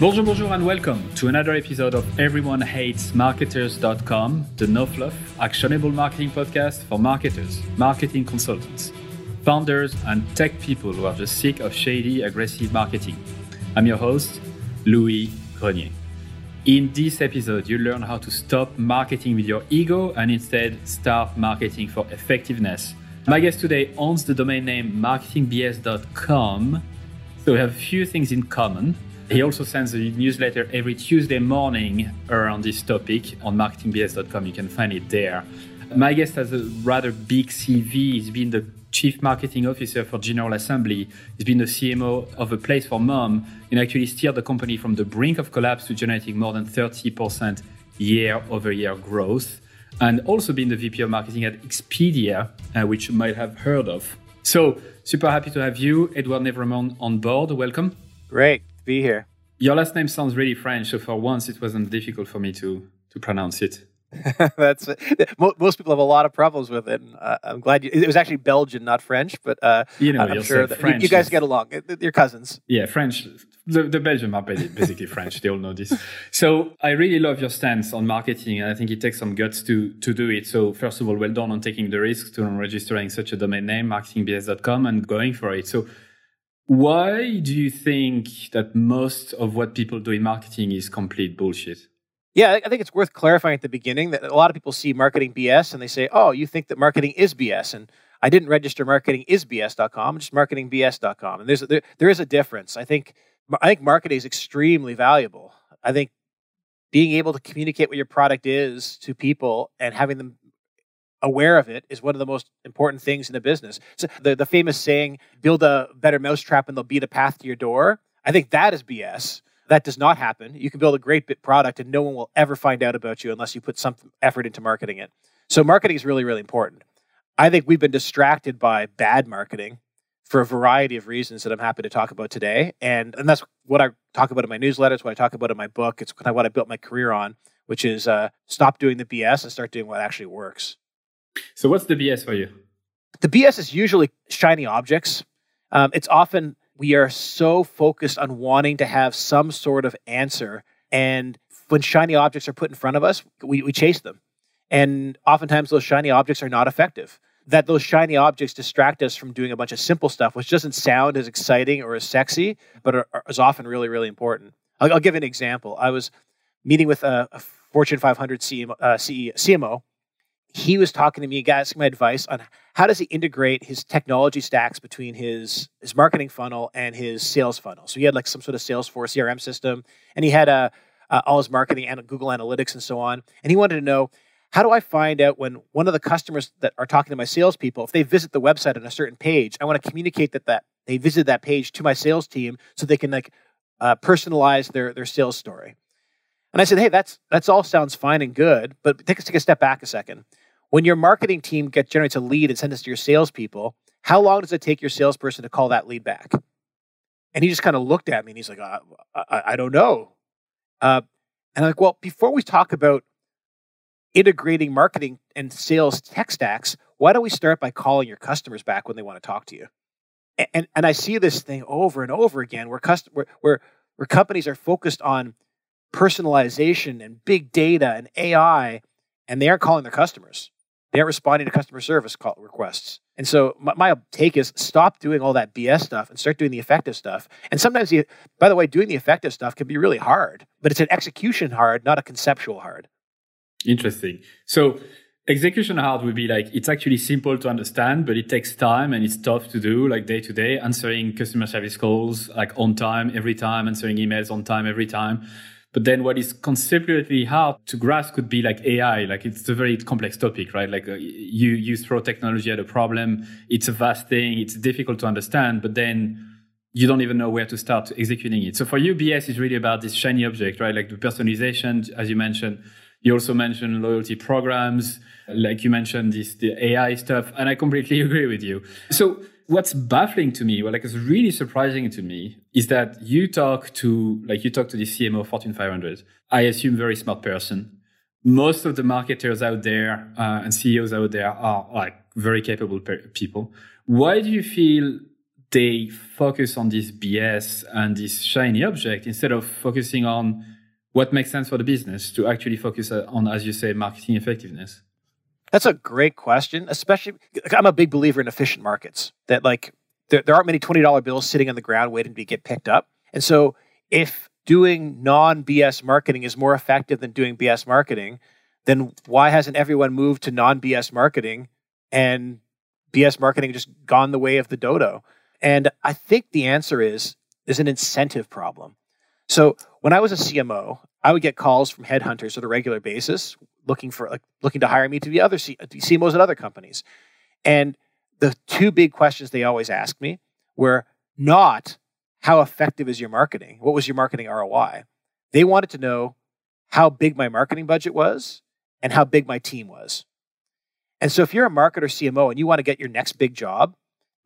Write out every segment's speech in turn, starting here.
Bonjour, bonjour, and welcome to another episode of Everyone Hates Marketers.com, the no fluff, actionable marketing podcast for marketers, marketing consultants, founders, and tech people who are just sick of shady, aggressive marketing. I'm your host, Louis Grenier. In this episode, you learn how to stop marketing with your ego and instead start marketing for effectiveness. My guest today owns the domain name marketingbs.com, so we have a few things in common. He also sends a newsletter every Tuesday morning around this topic on marketingbs.com. You can find it there. My guest has a rather big CV. He's been the chief marketing officer for General Assembly. He's been the CMO of a place for mom and actually steered the company from the brink of collapse to generating more than 30% year over year growth. And also been the VP of marketing at Expedia, uh, which you might have heard of. So, super happy to have you, Edward Nevraumont, on board. Welcome. Great be here. Your last name sounds really French, so for once it wasn't difficult for me to to pronounce it. That's most people have a lot of problems with it. Uh, I'm glad you, it was actually Belgian, not French, but uh, you know, I'm sure that you, you guys get along. You're cousins. Yeah, French. The, the Belgians are basically French. They all know this. So I really love your stance on marketing, and I think it takes some guts to to do it. So first of all, well done on taking the risk to registering such a domain name, marketingbs.com, and going for it. So why do you think that most of what people do in marketing is complete bullshit? Yeah, I think it's worth clarifying at the beginning that a lot of people see marketing BS and they say, "Oh, you think that marketing is BS?" And I didn't register marketingisbs.com, just marketingbs.com. And there's there, there is a difference. I think I think marketing is extremely valuable. I think being able to communicate what your product is to people and having them aware of it is one of the most important things in a business. So the, the famous saying, build a better mousetrap and they'll beat a path to your door. I think that is BS. That does not happen. You can build a great bit product and no one will ever find out about you unless you put some effort into marketing it. So marketing is really, really important. I think we've been distracted by bad marketing for a variety of reasons that I'm happy to talk about today. And, and that's what I talk about in my newsletters, what I talk about in my book. It's kind of what I built my career on, which is uh, stop doing the BS and start doing what actually works. So, what's the BS for you? The BS is usually shiny objects. Um, it's often we are so focused on wanting to have some sort of answer. And when shiny objects are put in front of us, we, we chase them. And oftentimes those shiny objects are not effective. That those shiny objects distract us from doing a bunch of simple stuff, which doesn't sound as exciting or as sexy, but are, are, is often really, really important. I'll, I'll, give an example. I was meeting with a, a Fortune 500 CMO, uh, CMO he was talking to me, asking my advice on how does he integrate his technology stacks between his his marketing funnel and his sales funnel. So he had like some sort of Salesforce CRM system, and he had a uh, uh, all his marketing and Google Analytics and so on. And he wanted to know how do I find out when one of the customers that are talking to my salespeople, if they visit the website on a certain page, I want to communicate that that they visited that page to my sales team so they can like uh, personalize their their sales story. And I said, hey, that's that's all sounds fine and good, but take, take a step back a second. When your marketing team gets generates a lead and sends it to your salespeople, how long does it take your salesperson to call that lead back? And he just kind of looked at me and he's like, uh, I, I, don't know. Uh, and I'm like, well, before we talk about integrating marketing and sales tech stacks, why don't we start by calling your customers back when they want to talk to you? And, and, and I see this thing over and over again where, cust- where, where, where companies are focused on personalization and big data and AI, and they aren't calling their customers. They aren't responding to customer service call requests. And so my, my, take is stop doing all that BS stuff and start doing the effective stuff. And sometimes, you, by the way, doing the effective stuff can be really hard, but it's an execution hard, not a conceptual hard. Interesting. So execution hard would be like it's actually simple to understand, but it takes time and it's tough to do, like day to day, answering customer service calls like on time every time, answering emails on time every time. But then what is conceptually hard to grasp could be like AI. Like it's a very complex topic, right? Like uh, you, you throw technology at a problem. It's a vast thing. It's difficult to understand, but then you don't even know where to start executing it. So for you, BS is really about this shiny object, right? Like the personalization, as you mentioned. You also mentioned loyalty programs, like you mentioned this, the AI stuff. And I completely agree with you. So what's baffling to me, well, like it's really surprising to me, is that you talk to like you talk to the CMO Fortune 500. I assume very smart person. Most of the marketers out there uh, and CEOs out there are like very capable pe- people. Why do you feel they focus on this BS and this shiny object instead of focusing on what makes sense for the business to actually focus on, as you say, marketing effectiveness? That's a great question, especially I'm a big believer in efficient markets that like there, there aren't many $20 bills sitting on the ground waiting to get picked up. And so if doing non BS marketing is more effective than doing BS marketing, then why hasn't everyone moved to non BS marketing and BS marketing just gone the way of the dodo? And I think the answer is is an incentive problem. So when I was a CMO, I would get calls from headhunters on a regular basis looking for like looking to hire me to be other C- uh, CMOs at other companies. And the two big questions they always asked me were not how effective is your marketing? What was your marketing ROI? They wanted to know how big my marketing budget was and how big my team was. And so if you're a marketer CMO and you want to get your next big job,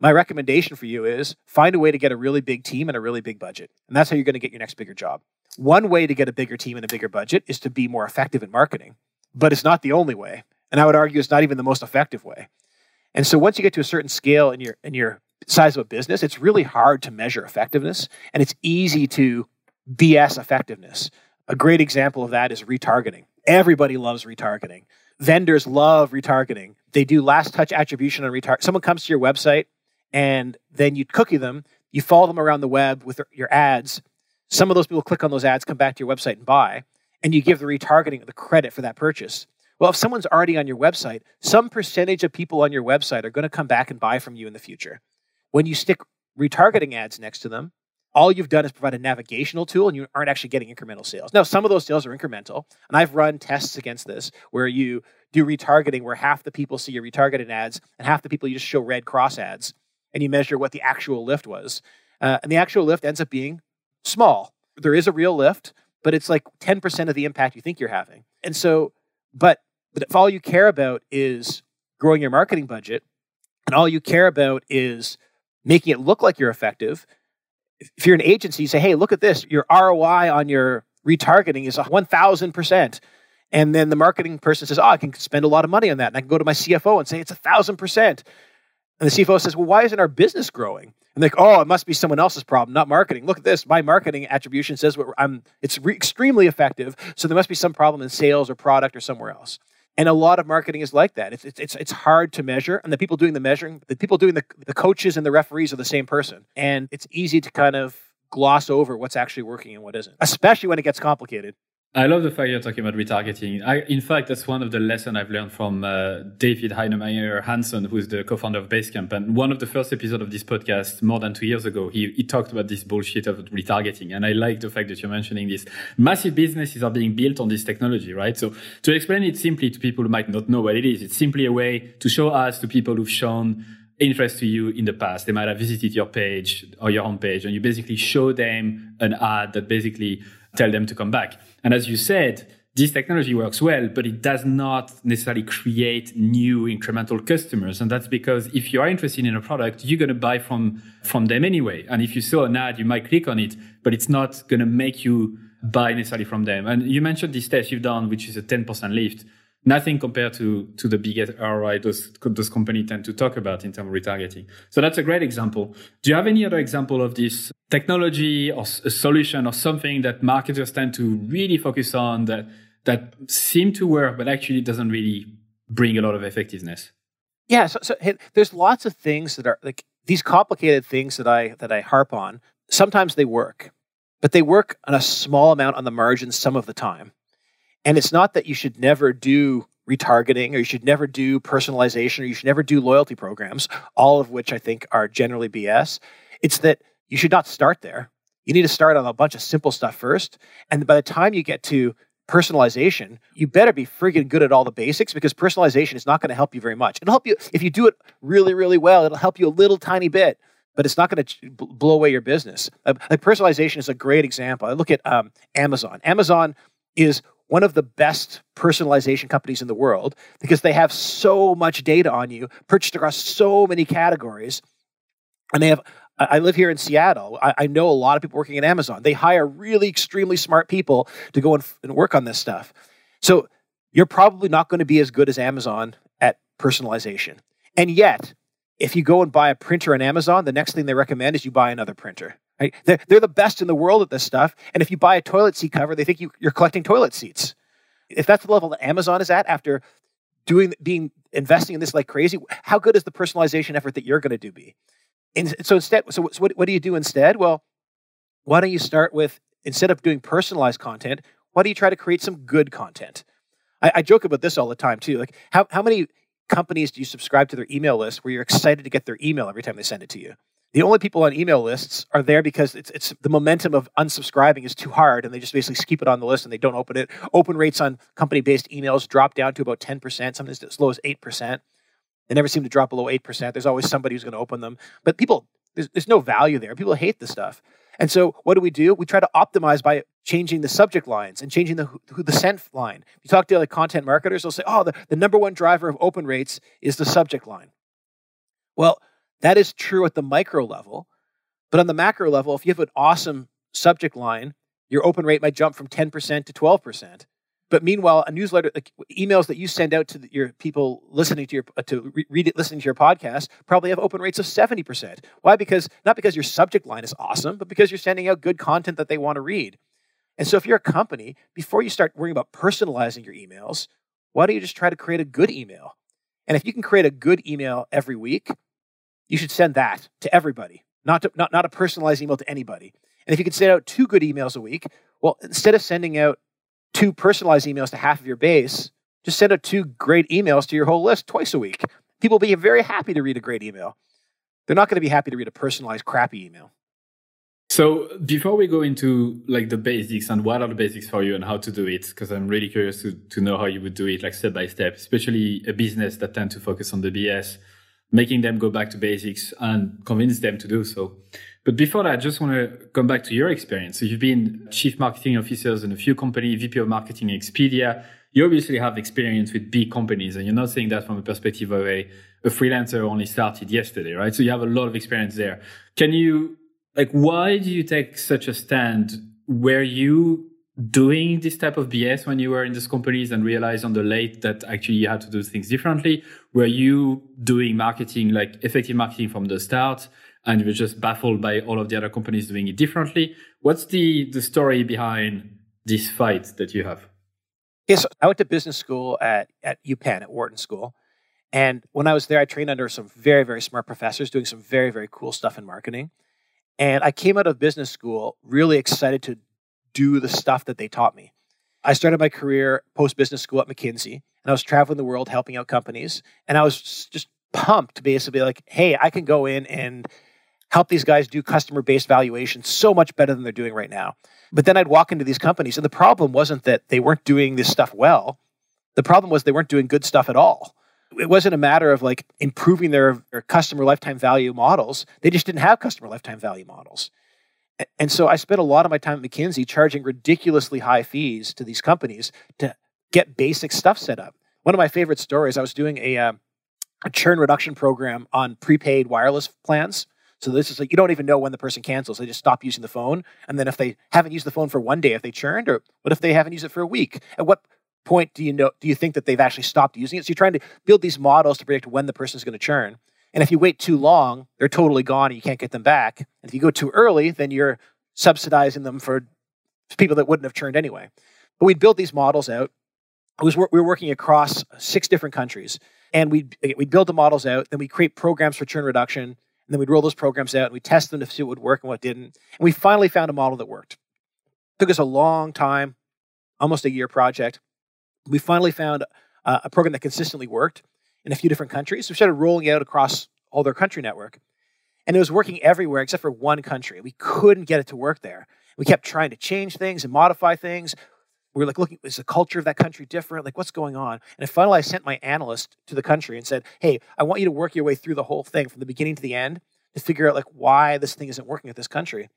my recommendation for you is find a way to get a really big team and a really big budget. And that's how you're going to get your next bigger job. One way to get a bigger team and a bigger budget is to be more effective in marketing, but it's not the only way. And I would argue it's not even the most effective way. And so once you get to a certain scale in your in your size of a business, it's really hard to measure effectiveness and it's easy to BS effectiveness. A great example of that is retargeting. Everybody loves retargeting. Vendors love retargeting. They do last touch attribution on retarget. Someone comes to your website and then you cookie them, you follow them around the web with your ads. Some of those people click on those ads, come back to your website and buy, and you give the retargeting the credit for that purchase. Well, if someone's already on your website, some percentage of people on your website are going to come back and buy from you in the future. When you stick retargeting ads next to them, all you've done is provide a navigational tool and you aren't actually getting incremental sales. Now, some of those sales are incremental, and I've run tests against this where you do retargeting where half the people see your retargeted ads and half the people you just show red cross ads and you measure what the actual lift was. Uh, and the actual lift ends up being small. There is a real lift, but it's like 10% of the impact you think you're having. And so, but, but if all you care about is growing your marketing budget and all you care about is making it look like you're effective, if you're an agency, you say, hey, look at this, your ROI on your retargeting is 1000%. And then the marketing person says, oh, I can spend a lot of money on that. And I can go to my CFO and say, it's a thousand percent. And the CFO says, Well, why isn't our business growing? And they're like, Oh, it must be someone else's problem, not marketing. Look at this. My marketing attribution says I'm, it's re- extremely effective. So there must be some problem in sales or product or somewhere else. And a lot of marketing is like that. It's, it's, it's hard to measure. And the people doing the measuring, the people doing the, the coaches and the referees are the same person. And it's easy to kind of gloss over what's actually working and what isn't, especially when it gets complicated. I love the fact you're talking about retargeting. I, in fact, that's one of the lessons I've learned from uh, David Heinemeier Hansson, who's the co-founder of Basecamp. And one of the first episodes of this podcast, more than two years ago, he, he talked about this bullshit of retargeting. And I like the fact that you're mentioning this. Massive businesses are being built on this technology, right? So to explain it simply to people who might not know what it is, it's simply a way to show us to people who've shown interest to you in the past. They might have visited your page or your own page, and you basically show them an ad that basically tell them to come back. And as you said, this technology works well, but it does not necessarily create new incremental customers. And that's because if you are interested in a product, you're going to buy from, from them anyway. And if you saw an ad, you might click on it, but it's not going to make you buy necessarily from them. And you mentioned this test you've done, which is a 10% lift nothing compared to to the biggest ROI those those companies tend to talk about in terms of retargeting. So that's a great example. Do you have any other example of this technology or a solution or something that marketers tend to really focus on that that seem to work but actually doesn't really bring a lot of effectiveness? Yeah, so, so hey, there's lots of things that are like these complicated things that I that I harp on. Sometimes they work, but they work on a small amount on the margin some of the time. And it's not that you should never do retargeting or you should never do personalization or you should never do loyalty programs, all of which I think are generally BS. It's that you should not start there. You need to start on a bunch of simple stuff first. And by the time you get to personalization, you better be friggin' good at all the basics because personalization is not going to help you very much. It'll help you if you do it really, really well. It'll help you a little tiny bit, but it's not going to blow away your business. Uh, like personalization is a great example. I look at um, Amazon. Amazon is one of the best personalization companies in the world because they have so much data on you, purchased across so many categories. And they have, I live here in Seattle. I, I know a lot of people working at Amazon. They hire really extremely smart people to go and, and work on this stuff. So you're probably not going to be as good as Amazon at personalization. And yet, if you go and buy a printer on Amazon, the next thing they recommend is you buy another printer. Right? They're, they're the best in the world at this stuff. And if you buy a toilet seat cover, they think you, you're collecting toilet seats. If that's the level that Amazon is at after doing being investing in this like crazy, how good is the personalization effort that you're going to do be? And so instead, so what, what do you do instead? Well, why don't you start with instead of doing personalized content, why do you try to create some good content? I, I joke about this all the time too. Like how how many companies do you subscribe to their email list where you're excited to get their email every time they send it to you? The only people on email lists are there because it's, it's the momentum of unsubscribing is too hard and they just basically keep it on the list and they don't open it. Open rates on company based emails drop down to about 10%, sometimes as low as 8%. They never seem to drop below 8%. There's always somebody who's going to open them. But people, there's, there's no value there. People hate this stuff. And so what do we do? We try to optimize by changing the subject lines and changing the who, the sent line. If you talk to like content marketers, they'll say, "Oh, the, the number one driver of open rates is the subject line." Well, that is true at the micro level, but on the macro level, if you have an awesome subject line, your open rate might jump from 10% to 12%. But meanwhile, a newsletter, like emails that you send out to the, your people listening to your uh, to re- read it, listening to your podcast, probably have open rates of seventy percent. Why? Because not because your subject line is awesome, but because you're sending out good content that they want to read. And so, if you're a company, before you start worrying about personalizing your emails, why don't you just try to create a good email? And if you can create a good email every week, you should send that to everybody, not to, not not a personalized email to anybody. And if you can send out two good emails a week, well, instead of sending out two personalized emails to half of your base, just send out two great emails to your whole list twice a week. People will be very happy to read a great email. They're not going to be happy to read a personalized crappy email. So before we go into like the basics and what are the basics for you and how to do it, because I'm really curious to, to know how you would do it like step by step, especially a business that tend to focus on the BS, making them go back to basics and convince them to do so. But before that, I just want to come back to your experience. So you've been chief marketing officers in a few companies, VP of marketing Expedia. You obviously have experience with big companies and you're not saying that from a perspective of a, a freelancer who only started yesterday, right? So you have a lot of experience there. Can you, like, why do you take such a stand? where you doing this type of BS when you were in these companies and realized on the late that actually you had to do things differently? Were you doing marketing, like effective marketing from the start? and you were just baffled by all of the other companies doing it differently. What's the, the story behind this fight that you have? Yes, I went to business school at, at UPenn, at Wharton School. And when I was there, I trained under some very, very smart professors doing some very, very cool stuff in marketing. And I came out of business school really excited to do the stuff that they taught me. I started my career post business school at McKinsey, and I was traveling the world helping out companies. And I was just pumped basically like, hey, I can go in and help these guys do customer based valuation so much better than they're doing right now. But then I'd walk into these companies, and the problem wasn't that they weren't doing this stuff well. The problem was they weren't doing good stuff at all. It wasn't a matter of like improving their, their customer lifetime value models. They just didn't have customer lifetime value models. And so I spent a lot of my time at McKinsey charging ridiculously high fees to these companies to get basic stuff set up. One of my favorite stories, I was doing a, uh, a churn reduction program on prepaid wireless plans so this is like you don't even know when the person cancels. They just stop using the phone. And then if they haven't used the phone for one day, if they churned, or what if they haven't used it for a week? At what point do you know do you think that they've actually stopped using it? So you're trying to build these models to predict when the person is going to churn. And if you wait too long, they're totally gone and you can't get them back. And if you go too early, then you're subsidizing them for people that wouldn't have churned anyway. But we'd build these models out. Was, we were working across six different countries. And we'd, we'd build the models out, then we create programs for churn reduction, and then we'd roll those programs out and we'd test them to see what would work and what didn't. And we finally found a model that worked. It took us a long time, almost a year project. We finally found uh, a program that consistently worked in a few different countries. We started rolling it out across all their country network. And it was working everywhere except for one country. We couldn't get it to work there. We kept trying to change things and modify things we were like looking is the culture of that country different like what's going on and finally i sent my analyst to the country and said hey i want you to work your way through the whole thing from the beginning to the end to figure out like why this thing isn't working at this country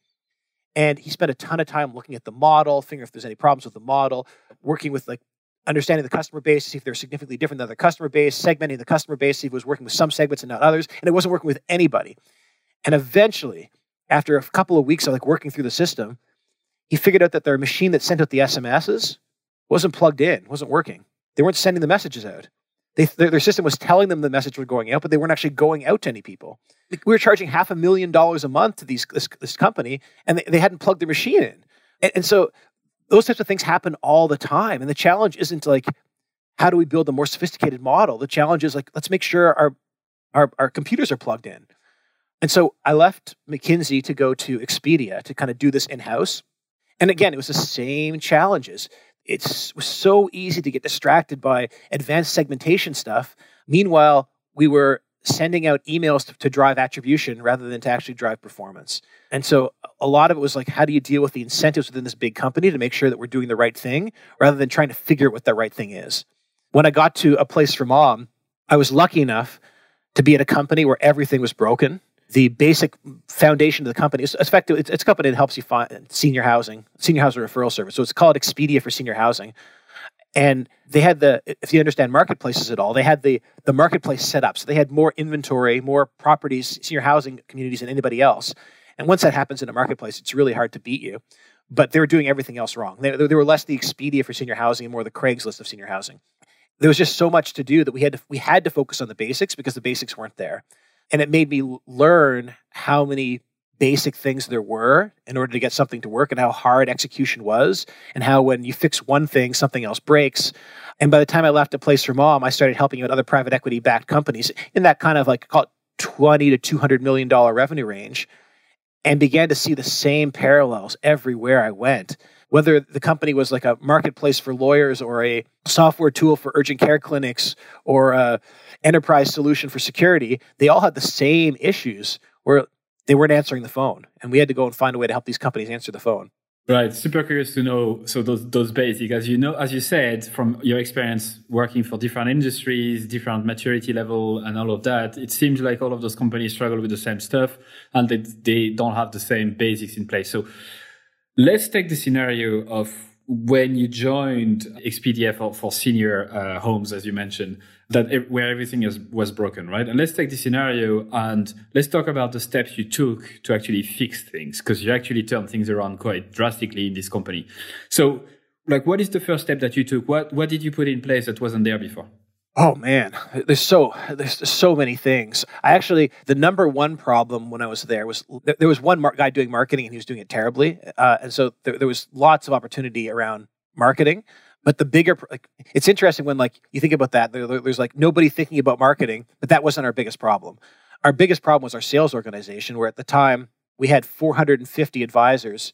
and he spent a ton of time looking at the model figuring if there's any problems with the model working with like understanding the customer base to see if they're significantly different than the customer base segmenting the customer base see if it was working with some segments and not others and it wasn't working with anybody and eventually after a couple of weeks of like working through the system he figured out that their machine that sent out the SMSs wasn't plugged in, wasn't working. They weren't sending the messages out. they, their, their system was telling them the message was going out, but they weren't actually going out to any people. We were charging half a million dollars a month to these this, this company, and they, they hadn't plugged their machine in. And, and so those types of things happen all the time. And the challenge isn't like how do we build a more sophisticated model? The challenge is like let's make sure our our, our computers are plugged in. And so I left McKinsey to go to Expedia to kind of do this in house. And again, it was the same challenges. It was so easy to get distracted by advanced segmentation stuff. Meanwhile, we were sending out emails to, to, drive attribution rather than to actually drive performance. And so a lot of it was like, how do you deal with the incentives within this big company to make sure that we're doing the right thing rather than trying to figure out what the right thing is? When I got to a place for mom, I was lucky enough to be at a company where everything was broken the basic foundation of the company is effective. It's, it's a company that helps you find senior housing, senior housing referral service. So it's called Expedia for senior housing. And they had the, if you understand marketplaces at all, they had the the marketplace set up. So they had more inventory, more properties, senior housing communities than anybody else. And once that happens in a marketplace, it's really hard to beat you. But they were doing everything else wrong. They, they were less the Expedia for senior housing and more the Craigslist of senior housing. There was just so much to do that we had to we had to focus on the basics because the basics weren't there. And it made me learn how many basic things there were in order to get something to work and how hard execution was and how when you fix one thing something else breaks. And by the time i left a place for mom i started helping out other private equity backed companies in that kind of like call it 20 to 200 million dollar revenue range and began to see the same parallels everywhere i went. Whether the company was like a marketplace for lawyers or a software tool for urgent care clinics or a enterprise solution for security, they all had the same issues where they weren't answering the phone. And we had to go and find a way to help these companies answer the phone. Right. Super curious to know. So those those basic, as you know, as you said, from your experience working for different industries, different maturity level, and all of that, it seems like all of those companies struggle with the same stuff, and they they don't have the same basics in place. So let's take the scenario of when you joined Expedia for, for senior uh, homes, as you mentioned, that it, where everything is, was broken, right? And let's take the scenario and let's talk about the steps you took to actually fix things, because you actually turned things around quite drastically in this company. So, like, what is the first step that you took? What what did you put in place that wasn't there before? Oh man, there's so there's so many things. I actually the number one problem when I was there was there was one mar- guy doing marketing and he was doing it terribly, uh, and so there, there was lots of opportunity around marketing. But the bigger, like, it's interesting when like you think about that. There, there's like nobody thinking about marketing, but that wasn't our biggest problem. Our biggest problem was our sales organization, where at the time we had 450 advisors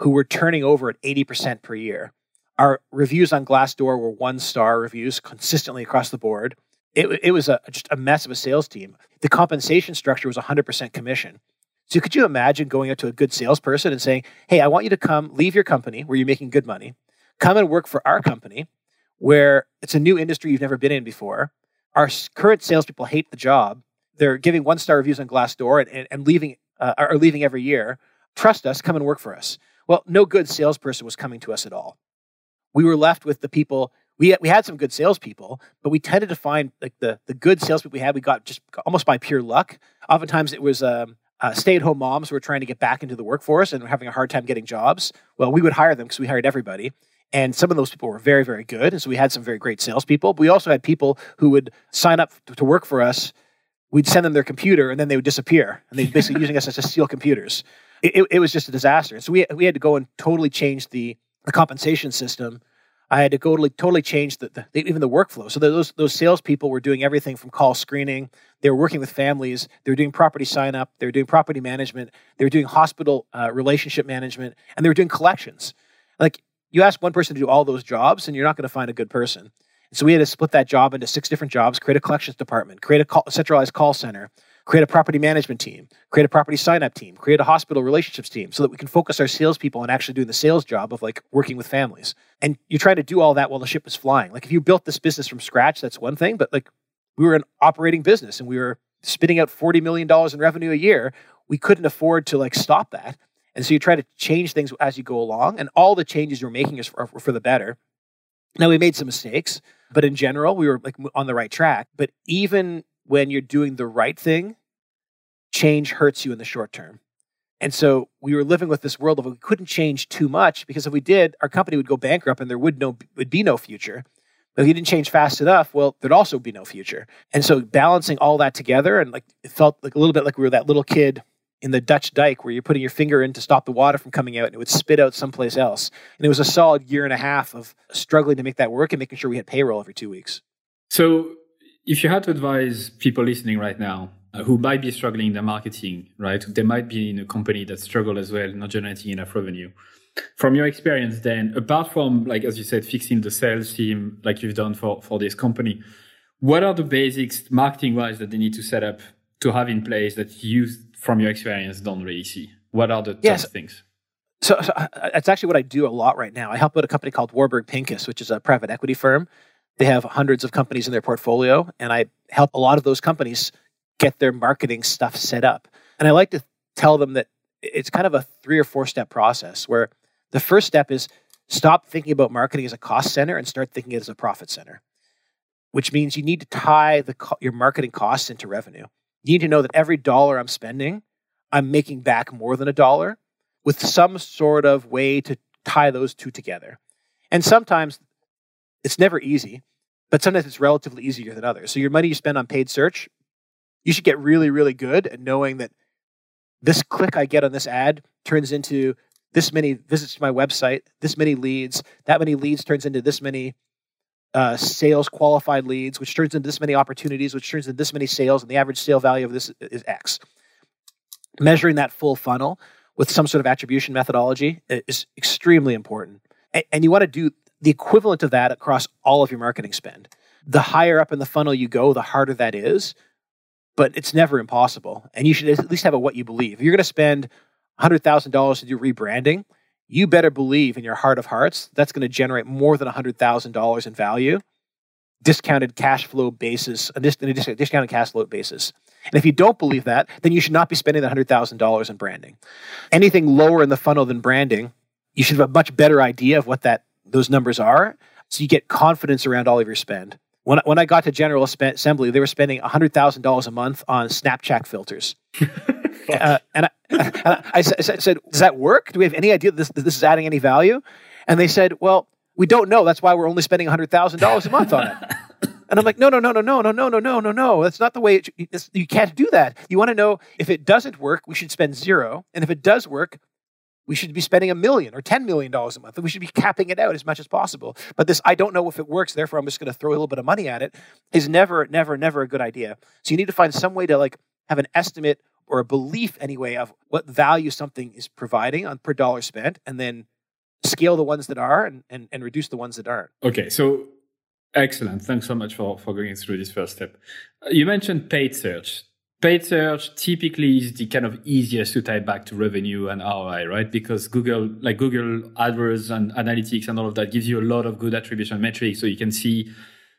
who were turning over at 80% per year. Our reviews on Glassdoor were one star reviews consistently across the board. It, it was a, just a mess of a sales team. The compensation structure was 100% commission. So could you imagine going up to a good salesperson and saying, "Hey, I want you to come leave your company where you're making good money, come and work for our company, where it's a new industry you've never been in before. Our current salespeople hate the job. They're giving one star reviews on Glassdoor and, and, and leaving uh, are leaving every year. Trust us, come and work for us." Well, no good salesperson was coming to us at all we were left with the people we we had some good salespeople, but we tended to find like the the good salespeople we had we got just almost by pure luck. Oftentimes it was um, uh, stay at home moms who were trying to get back into the workforce and were having a hard time getting jobs. Well, we would hire them because we hired everybody. And some of those people were very, very good. And so we had some very great salespeople. But we also had people who would sign up to work for us. We'd send them their computer and then they would disappear. And they'd basically using us as to steal computers. It, it, it was just a disaster. And so we, we had to go and totally change the the compensation system, I had to totally totally change the, the, even the workflow. So those those salespeople were doing everything from call screening. They were working with families. They were doing property sign up. They were doing property management. They were doing hospital uh, relationship management, and they were doing collections. Like you ask one person to do all those jobs, and you're not going to find a good person. so we had to split that job into six different jobs: create a collections department, create a call, centralized call center, create a property management team, create a property sign up team, create a hospital relationships team so that we can focus our salespeople on actually doing the sales job of like working with families. And you're trying to do all that while the ship is flying. Like if you built this business from scratch, that's one thing, but like we were an operating business and we were spitting out $40 million in revenue a year. We couldn't afford to like stop that. And so you try to change things as you go along, and all the changes you're making is for, for the better. Now we made some mistakes, but in general, we were like on the right track. But even when you're doing the right thing, change hurts you in the short term. And so we were living with this world of we couldn't change too much because if we did, our company would go bankrupt and there would no would be no future. But if you didn't change fast enough, well, there'd also be no future. And so balancing all that together and like it felt like a little bit like we were that little kid in the Dutch dike where you're putting your finger in to stop the water from coming out and it would spit out someplace else. And it was a solid year and a half of struggling to make that work and making sure we had payroll every two weeks. So if you had to advise people listening right now who might be struggling in their marketing, right? They might be in a company that struggle as well, not generating enough revenue. From your experience, then, apart from like as you said, fixing the sales team like you've done for for this company, what are the basics marketing wise that they need to set up to have in place that you, from your experience, don't really see? What are the yes. top things? So, so uh, that's actually what I do a lot right now. I help out a company called Warburg Pincus, which is a private equity firm. They have hundreds of companies in their portfolio, and I help a lot of those companies get their marketing stuff set up. And I like to tell them that it's kind of a three or four step process where the first step is stop thinking about marketing as a cost center and start thinking it as a profit center, which means you need to tie the, your marketing costs into revenue. You need to know that every dollar I'm spending, I'm making back more than a dollar with some sort of way to tie those two together. And sometimes it's never easy, but sometimes it's relatively easier than others. So your money you spend on paid search, you should get really, really good at knowing that this click I get on this ad turns into this many visits to my website, this many leads, that many leads turns into this many uh, sales qualified leads, which turns into this many opportunities, which turns into this many sales, and the average sale value of this is X. Measuring that full funnel with some sort of attribution methodology is extremely important. And you want to do the equivalent of that across all of your marketing spend. The higher up in the funnel you go, the harder that is, but it's never impossible. And you should at least have a what you believe. If you're going to spend $100,000 to do rebranding, you better believe in your heart of hearts that's going to generate more than $100,000 in value, discounted cash flow basis, a discounted cash flow basis. And if you don't believe that, then you should not be spending the $100,000 in branding. Anything lower in the funnel than branding, you should have a much better idea of what that those numbers are so you get confidence around all of your spend. When, when I got to General Assembly, they were spending $100,000 a month on Snapchat filters. uh, and I, I, I, said, Does that work? Do we have any idea that this, this is adding any value? And they said, Well, we don't know. That's why we're only spending $100,000 a month on it. And I'm like, no, no, no, no, no, no, no, no, no, no, no. That's not the way it, you can't do that. You want to know if it doesn't work, we should spend zero. And if it does work, we should be spending a million or $10 million a month. We should be capping it out as much as possible. But this, I don't know if it works, therefore I'm just going to throw a little bit of money at it, is never, never, never a good idea. So you need to find some way to like have an estimate or a belief anyway of what value something is providing on per dollar spent and then scale the ones that are and, and, and reduce the ones that aren't. Okay, so excellent. Thanks so much for, for going through this first step. You mentioned paid search. Paid search typically is the kind of easiest to tie back to revenue and ROI, right? Because Google, like Google AdWords and analytics and all of that gives you a lot of good attribution metrics. So you can see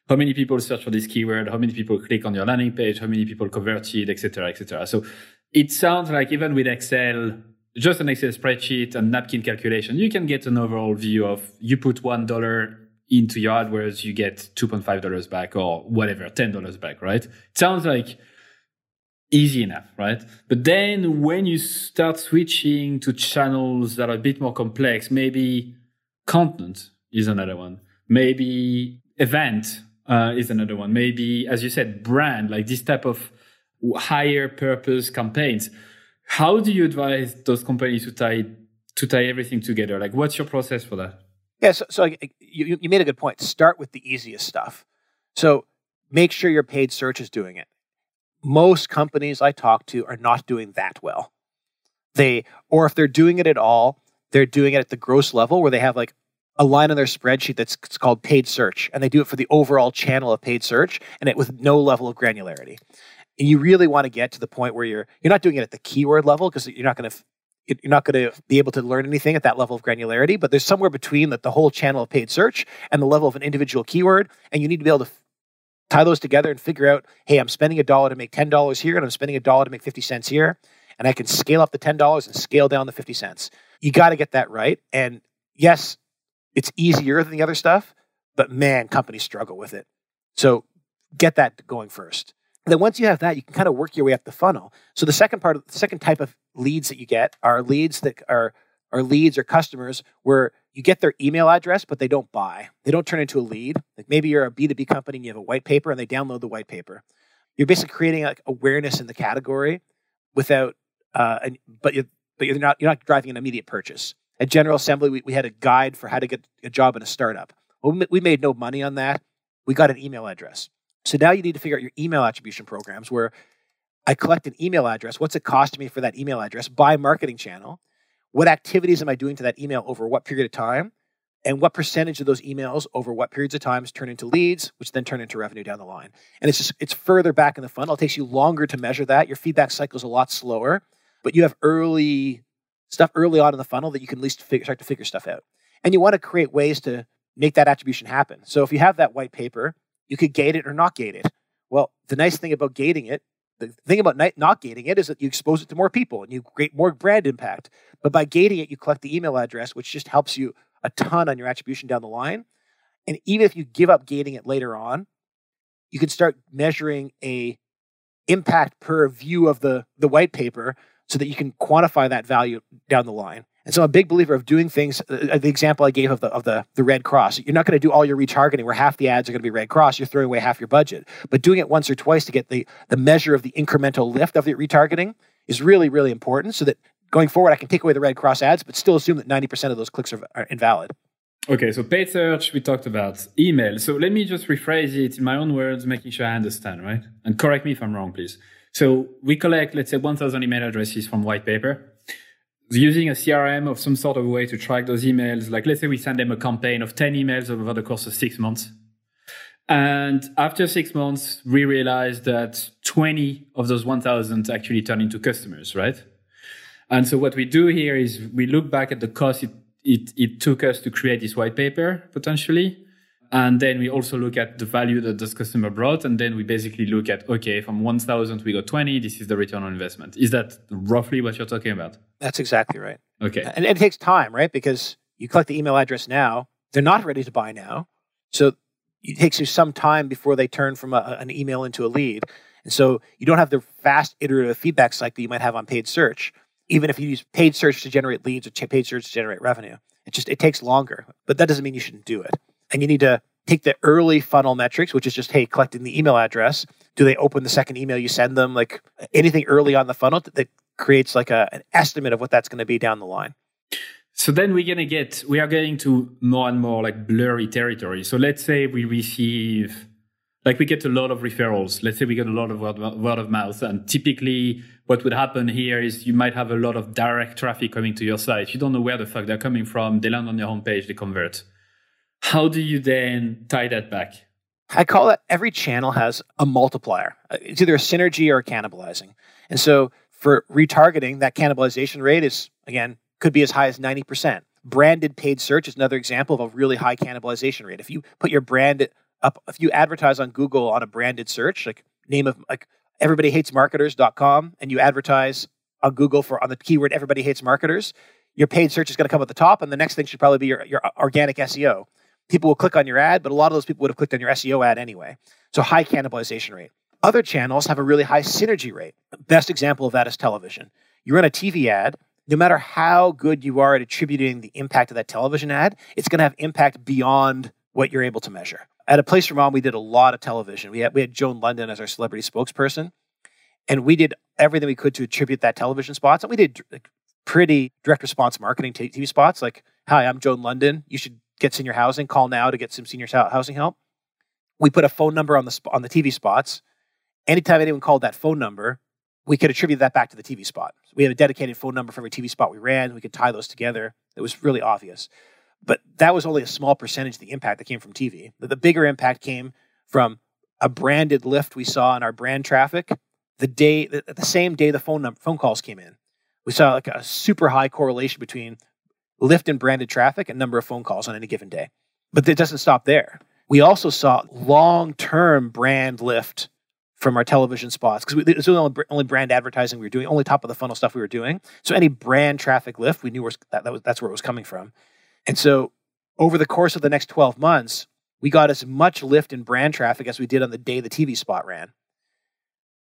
how many people search for this keyword, how many people click on your landing page, how many people converted, etc., etc. So it sounds like even with Excel, just an Excel spreadsheet and napkin calculation, you can get an overall view of you put one dollar into your AdWords, you get two point five dollars back or whatever, ten dollars back, right? It sounds like easy enough, right? But then when you start switching to channels that are a bit more complex, maybe content is another one, maybe event uh, is another one, maybe, as you said, brand, like this type of higher purpose campaigns. How do you advise those companies to tie to tie everything together? Like, what's your process for that? Yeah, so, so you, you made a good point. Start with the easiest stuff. So make sure your paid search is doing it. Most companies I talk to are not doing that well. They, or if they're doing it at all, they're doing it at the gross level where they have like a line on their spreadsheet that's called paid search, and they do it for the overall channel of paid search, and it with no level of granularity. And you really want to get to the point where you're you're not doing it at the keyword level because you're not going to you're not going to be able to learn anything at that level of granularity. But there's somewhere between the, the whole channel of paid search and the level of an individual keyword, and you need to be able to tie those together and figure out, hey, I'm spending a dollar to make ten dollars here, and I'm spending a dollar to make fifty cents here, and I can scale up the ten dollars and scale down the fifty cents. You got to get that right. And yes, it's easier than the other stuff, but man, companies struggle with it. So get that going first. And then once you have that, you can kind of work your way up the funnel. So the second part of the second type of leads that you get are leads that are are leads or customers where you get their email address, but they don't buy. They don't turn into a lead. Like maybe you're a B2B company and you have a white paper and they download the white paper. You're basically creating like awareness in the category without, uh, an, but you're, but you're not, you're not driving an immediate purchase. At General Assembly, we, we had a guide for how to get a job in a startup. Well, we made no money on that. We got an email address. So now you need to figure out your email attribution programs where I collect an email address. What's it cost me for that email address by marketing channel? What activities am I doing to that email over what period of time? And what percentage of those emails over what periods of times turn into leads, which then turn into revenue down the line? And it's just it's further back in the funnel. It takes you longer to measure that. Your feedback cycle is a lot slower, but you have early stuff early on in the funnel that you can at least figure, start to figure stuff out. And you want to create ways to make that attribution happen. So if you have that white paper, you could gate it or not gate it. Well, the nice thing about gating it the thing about not gating it is that you expose it to more people and you create more brand impact. But by gating it, you collect the email address, which just helps you a ton on your attribution down the line. And even if you give up gating it later on, you can start measuring a impact per view of the the white paper so that you can quantify that value down the line. And so I'm a big believer of doing things. Uh, the example I gave of the of the the Red Cross. You're not going to do all your retargeting where half the ads are going to be Red Cross. You're throwing away half your budget. But doing it once or twice to get the the measure of the incremental lift of the retargeting is really really important. So that going forward, I can take away the Red Cross ads, but still assume that 90% of those clicks are, are invalid. Okay, so paid search, we talked about email. So let me just rephrase it in my own words, making sure I understand, right? And correct me if I'm wrong, please. So we collect, let's say, 1,000 email addresses from white paper using a CRM of some sort of way to track those emails. Like, let's say we send them a campaign of 10 emails over the course of six months. And after six months, we realized that 20 of those 1000 actually turn into customers, right? And so what we do here is we look back at the cost it, it, it took us to create this white paper potentially. And then we also look at the value that this customer brought. And then we basically look at, okay, from 1000 we got 20. This is the return on investment. Is that roughly what you're talking about? That's exactly right. Okay. And it takes time, right? Because you collect the email address now, they're not ready to buy now. So it takes you some time before they turn from a, an email into a lead. And so you don't have the fast iterative feedback cycle you might have on paid search, even if you use paid search to generate leads or paid search to generate revenue. It just it takes longer, but that doesn't mean you shouldn't do it. And you need to take the early funnel metrics, which is just hey, collecting the email address. Do they open the second email you send them? Like anything early on the funnel that creates like a, an estimate of what that's going to be down the line. So then we're gonna get we are getting to more and more like blurry territory. So let's say we receive like we get a lot of referrals. Let's say we get a lot of word, word of mouth, and typically what would happen here is you might have a lot of direct traffic coming to your site. You don't know where the fuck they're coming from. They land on your homepage, they convert. How do you then tie that back? I call it every channel has a multiplier. It's either a synergy or a cannibalizing. And so for retargeting, that cannibalization rate is, again, could be as high as 90%. Branded paid search is another example of a really high cannibalization rate. If you put your brand up, if you advertise on Google on a branded search, like name of like everybody hates marketers.com, and you advertise on Google for on the keyword everybody hates marketers, your paid search is going to come at the top, and the next thing should probably be your, your organic SEO. People will click on your ad, but a lot of those people would have clicked on your SEO ad anyway. So high cannibalization rate. Other channels have a really high synergy rate. Best example of that is television. You run a TV ad, no matter how good you are at attributing the impact of that television ad, it's going to have impact beyond what you're able to measure. At a place for mom, we did a lot of television. We had, we had Joan Lunden as our celebrity spokesperson, and we did everything we could to attribute that television spots. And we did like, pretty direct response marketing TV spots like, Hi, I'm Joan Lunden. You should get senior housing. Call now to get some senior housing help. We put a phone number on the, on the TV spots anytime anyone called that phone number, we could attribute that back to the TV spot. We have a dedicated phone number for every TV spot we ran. We could tie those together. It was really obvious. But that was only a small percentage of the impact that came from TV. The, bigger impact came from a branded lift we saw in our brand traffic the day, the, the same day the phone phone calls came in. We saw like a super high correlation between lift in branded traffic and number of phone calls on any given day. But it doesn't stop there. We also saw long term brand lift from our television spots because it was the only, only brand advertising we were doing, only top of the funnel stuff we were doing. So any brand traffic lift, we knew that, that was, that's where it was coming from. And so over the course of the next 12 months, we got as much lift in brand traffic as we did on the day the TV spot ran.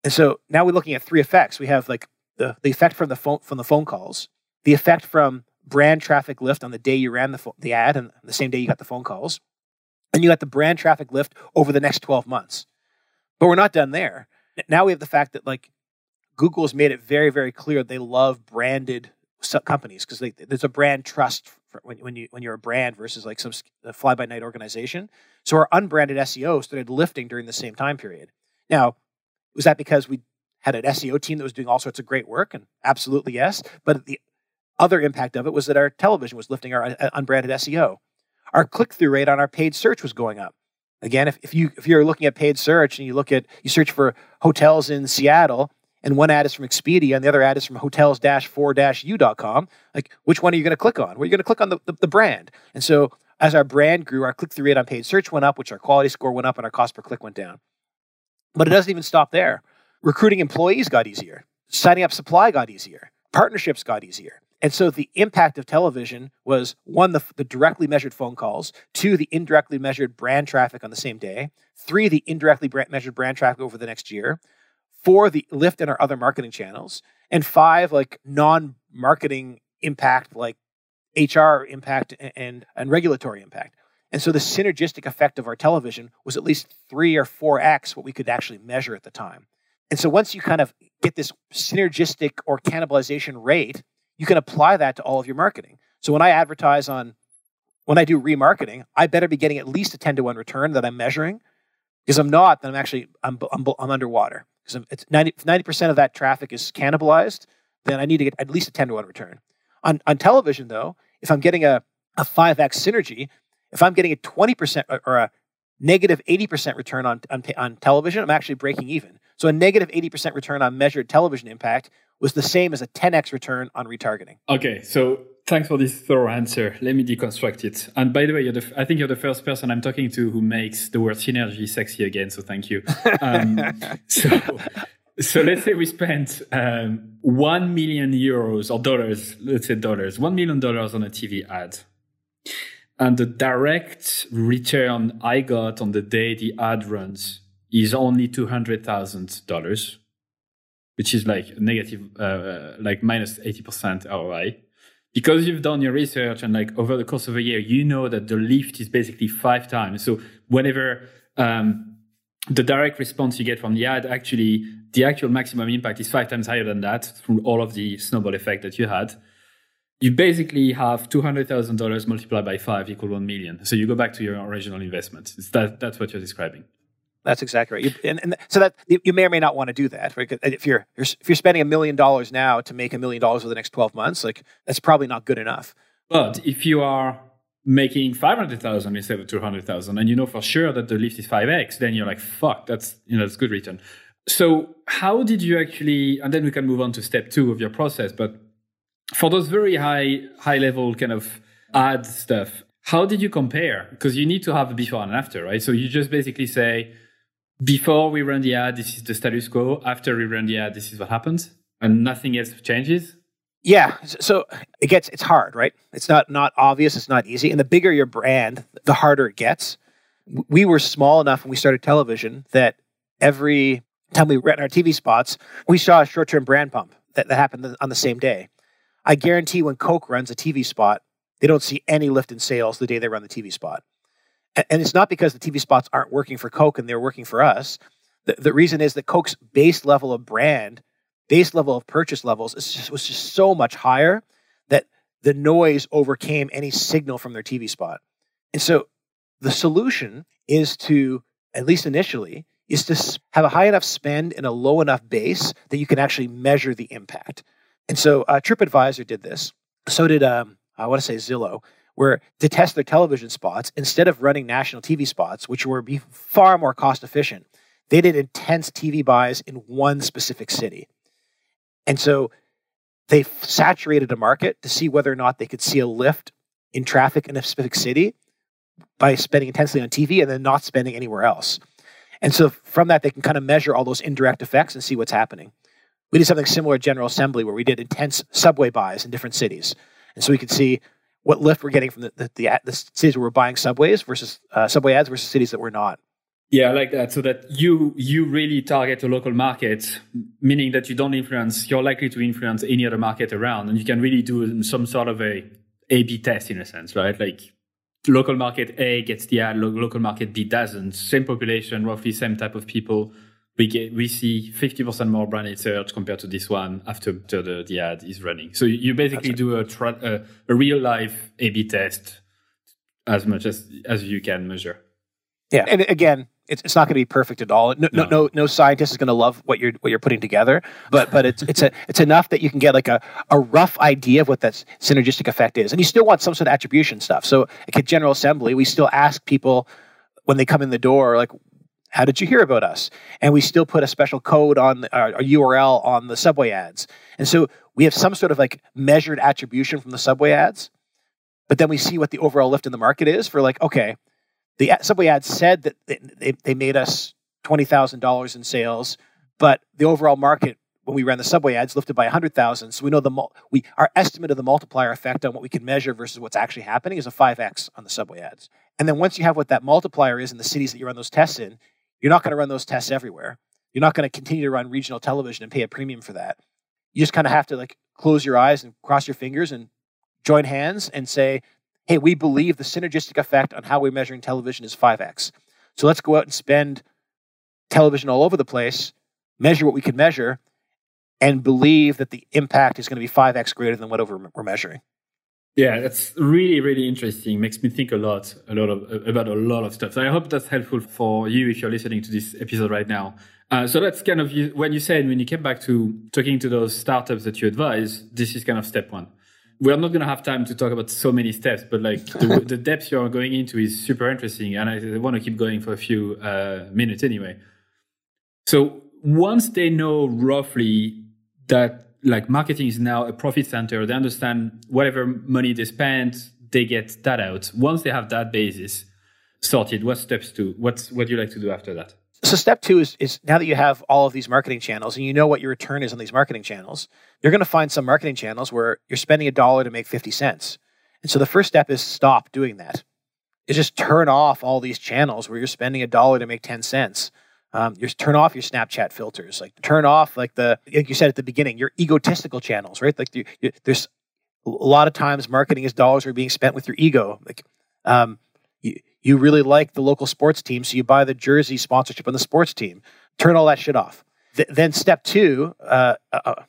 And so now we're looking at three effects. We have like the, the effect from the phone from the phone calls, the effect from brand traffic lift on the day you ran the, fo- the ad and the same day you got the phone calls. And you got the brand traffic lift over the next 12 months. But we're not done there. Now we have the fact that like Google has made it very, very clear they love branded companies because there's a brand trust when, when you when you're a brand versus like some fly by night organization. So our unbranded SEO started lifting during the same time period. Now, was that because we had an SEO team that was doing all sorts of great work? And absolutely yes. But the other impact of it was that our television was lifting our uh, unbranded SEO. Our click through rate on our paid search was going up. Again, if, if you if you're looking at paid search and you look at you search for hotels in Seattle and one ad is from Expedia and the other ad is from hotels-4-u.com, like which one are you going to click on? Well, you're going to click on the, the, the brand. And so as our brand grew, our click through rate on paid search went up, which our quality score went up, and our cost per click went down. But it doesn't even stop there. Recruiting employees got easier. Signing up supply got easier. Partnerships got easier. And so the impact of television was one, the, the, directly measured phone calls, two, the indirectly measured brand traffic on the same day, three, the indirectly brand, measured brand traffic over the next year, four, the lift in our other marketing channels, and five, like non marketing impact, like HR impact and, and regulatory impact. And so the synergistic effect of our television was at least three or four X what we could actually measure at the time. And so once you kind of get this synergistic or cannibalization rate, you can apply that to all of your marketing. So when I advertise on, when I do remarketing, I better be getting at least a 10 to 1 return that I'm measuring. Because I'm not, then I'm actually, I'm, I'm, I'm underwater. Because it's 90, 90% of that traffic is cannibalized, then I need to get at least a 10 to 1 return. On, on television, though, if I'm getting a, a 5x synergy, if I'm getting a 20% or a negative 80% return on, on, on television, I'm actually breaking even. So a negative 80% return on measured television impact was the same as a 10x return on retargeting. Okay, so thanks for this thorough answer. Let me deconstruct it. And by the way, the, I think you're the first person I'm talking to who makes the word synergy sexy again. So thank you. Um, so, so let's say we spent um, one million euros or dollars. Let's say dollars, one million dollars on a TV ad. And the direct return I got on the day the ad runs is only $200,000, which is like negative, uh, uh like minus 80% ROI. Because you've done your research and like over the course of a year, you know that the lift is basically five times. So whenever um, the direct response you get from the ad, actually the actual maximum impact is five times higher than that through all of the snowball effect that you had you basically have $200,000 multiplied by five equal 1 million. So you go back to your original investment. It's that, that's what you're describing. That's exactly right. You, and, and, so that you may or may not want to do that. Right? Uh, if you're, if you're spending a million dollars now to make a million dollars over the next 12 months, like that's probably not good enough. But if you are making 500,000 instead of 200,000 and you know for sure that the lift is 5x, then you're like, fuck, that's, you know, that's good return. So how did you actually, and then we can move on to step two of your process, but for those very high high level kind of ad stuff how did you compare because you need to have a before and after right so you just basically say before we run the ad this is the status quo. After we run the ad this is what happens. And nothing else changes? Yeah so it gets it's hard right? It's not not obvious it's not easy. And the bigger your brand the harder it gets. We were small enough when we started television that every time we ran our tv spots we saw a short-term brand pump that, that happened on the same day. I guarantee when Coke runs a TV spot, they don't see any lift in sales the day they run the TV spot. And it's not because the TV spots aren't working for Coke and they're working for us. The, the reason is that Coke's base level of brand, base level of purchase levels just, was just so much higher that the noise overcame any signal from their TV spot. And so the solution is to, at least initially, is to have a high enough spend and a low enough base that you can actually measure the impact. And so uh, TripAdvisor did this. So did, um, I want to say Zillow, where to test their television spots, instead of running national TV spots, which were be far more cost efficient, they did intense TV buys in one specific city. And so they saturated a market to see whether or not they could see a lift in traffic in a specific city by spending intensely on TV and then not spending anywhere else. And so from that, they can kind of measure all those indirect effects and see what's happening. We did something similar at General Assembly where we did intense subway buys in different cities. And so we could see what lift we're getting from the, the, the, the cities where we're buying subways versus uh, subway ads versus cities that we're not. Yeah, I like that. So that you you really target a local market, meaning that you don't influence. You're likely to influence any other market around, and you can really do some sort of a A/B test in a sense, right? Like local market A gets the ad, local market B doesn't. Same population, roughly same type of people. We get we see fifty percent more branded search compared to this one after the, the ad is running. So you basically right. do a, tra- a a real life A/B test as much as as you can measure. Yeah, and again, it's, it's not going to be perfect at all. No, no, no, no scientist is going to love what you're what you're putting together, but but it's it's a, it's enough that you can get like a, a rough idea of what that synergistic effect is, and you still want some sort of attribution stuff. So at General Assembly, we still ask people when they come in the door, like, how did you hear about us? And we still put a special code on our, URL on the subway ads, and so we have some sort of like measured attribution from the subway ads, but then we see what the overall lift in the market is for like okay the Subway ad said that they, they made us $20,000 in sales, but the overall market when we ran the Subway ads lifted by 100,000. So we know the we our estimate of the multiplier effect on what we can measure versus what's actually happening is a 5x on the Subway ads. And then once you have what that multiplier is in the cities that you run those tests in, you're not going to run those tests everywhere. You're not going to continue to run regional television and pay a premium for that. You just kind of have to like close your eyes and cross your fingers and join hands and say hey, we believe the synergistic effect on how we're measuring television is 5x. So let's go out and spend television all over the place, measure what we can measure, and believe that the impact is going to be 5x greater than whatever we're measuring. Yeah, that's really, really interesting. Makes me think a lot, a lot of about a lot of stuff. So I hope that's helpful for you if you're listening to this episode right now. Uh, so that's kind of when you said when you came back to talking to those startups that you advise. This is kind of step one we're not going to have time to talk about so many steps, but like the, the depth you're going into is super interesting, and I, want to keep going for a few uh, minutes anyway. So once they know roughly that like marketing is now a profit center, they understand whatever money they spend, they get that out. Once they have that basis sorted, what steps to what's what do you like to do after that? So step two is, is now that you have all of these marketing channels and you know what your return is on these marketing channels, you're going to find some marketing channels where you're spending a dollar to make 50 cents. And so the first step is stop doing that. Is just turn off all these channels where you're spending a dollar to make 10 cents. Um, you turn off your Snapchat filters, like turn off like the like you said at the beginning, your egotistical channels, right? Like you, you, there's a lot of times marketing is dollars are being spent with your ego. Like um, you, you really like the local sports team, so you buy the jersey sponsorship on the sports team. Turn all that shit off. Th- then step two, uh, uh, uh,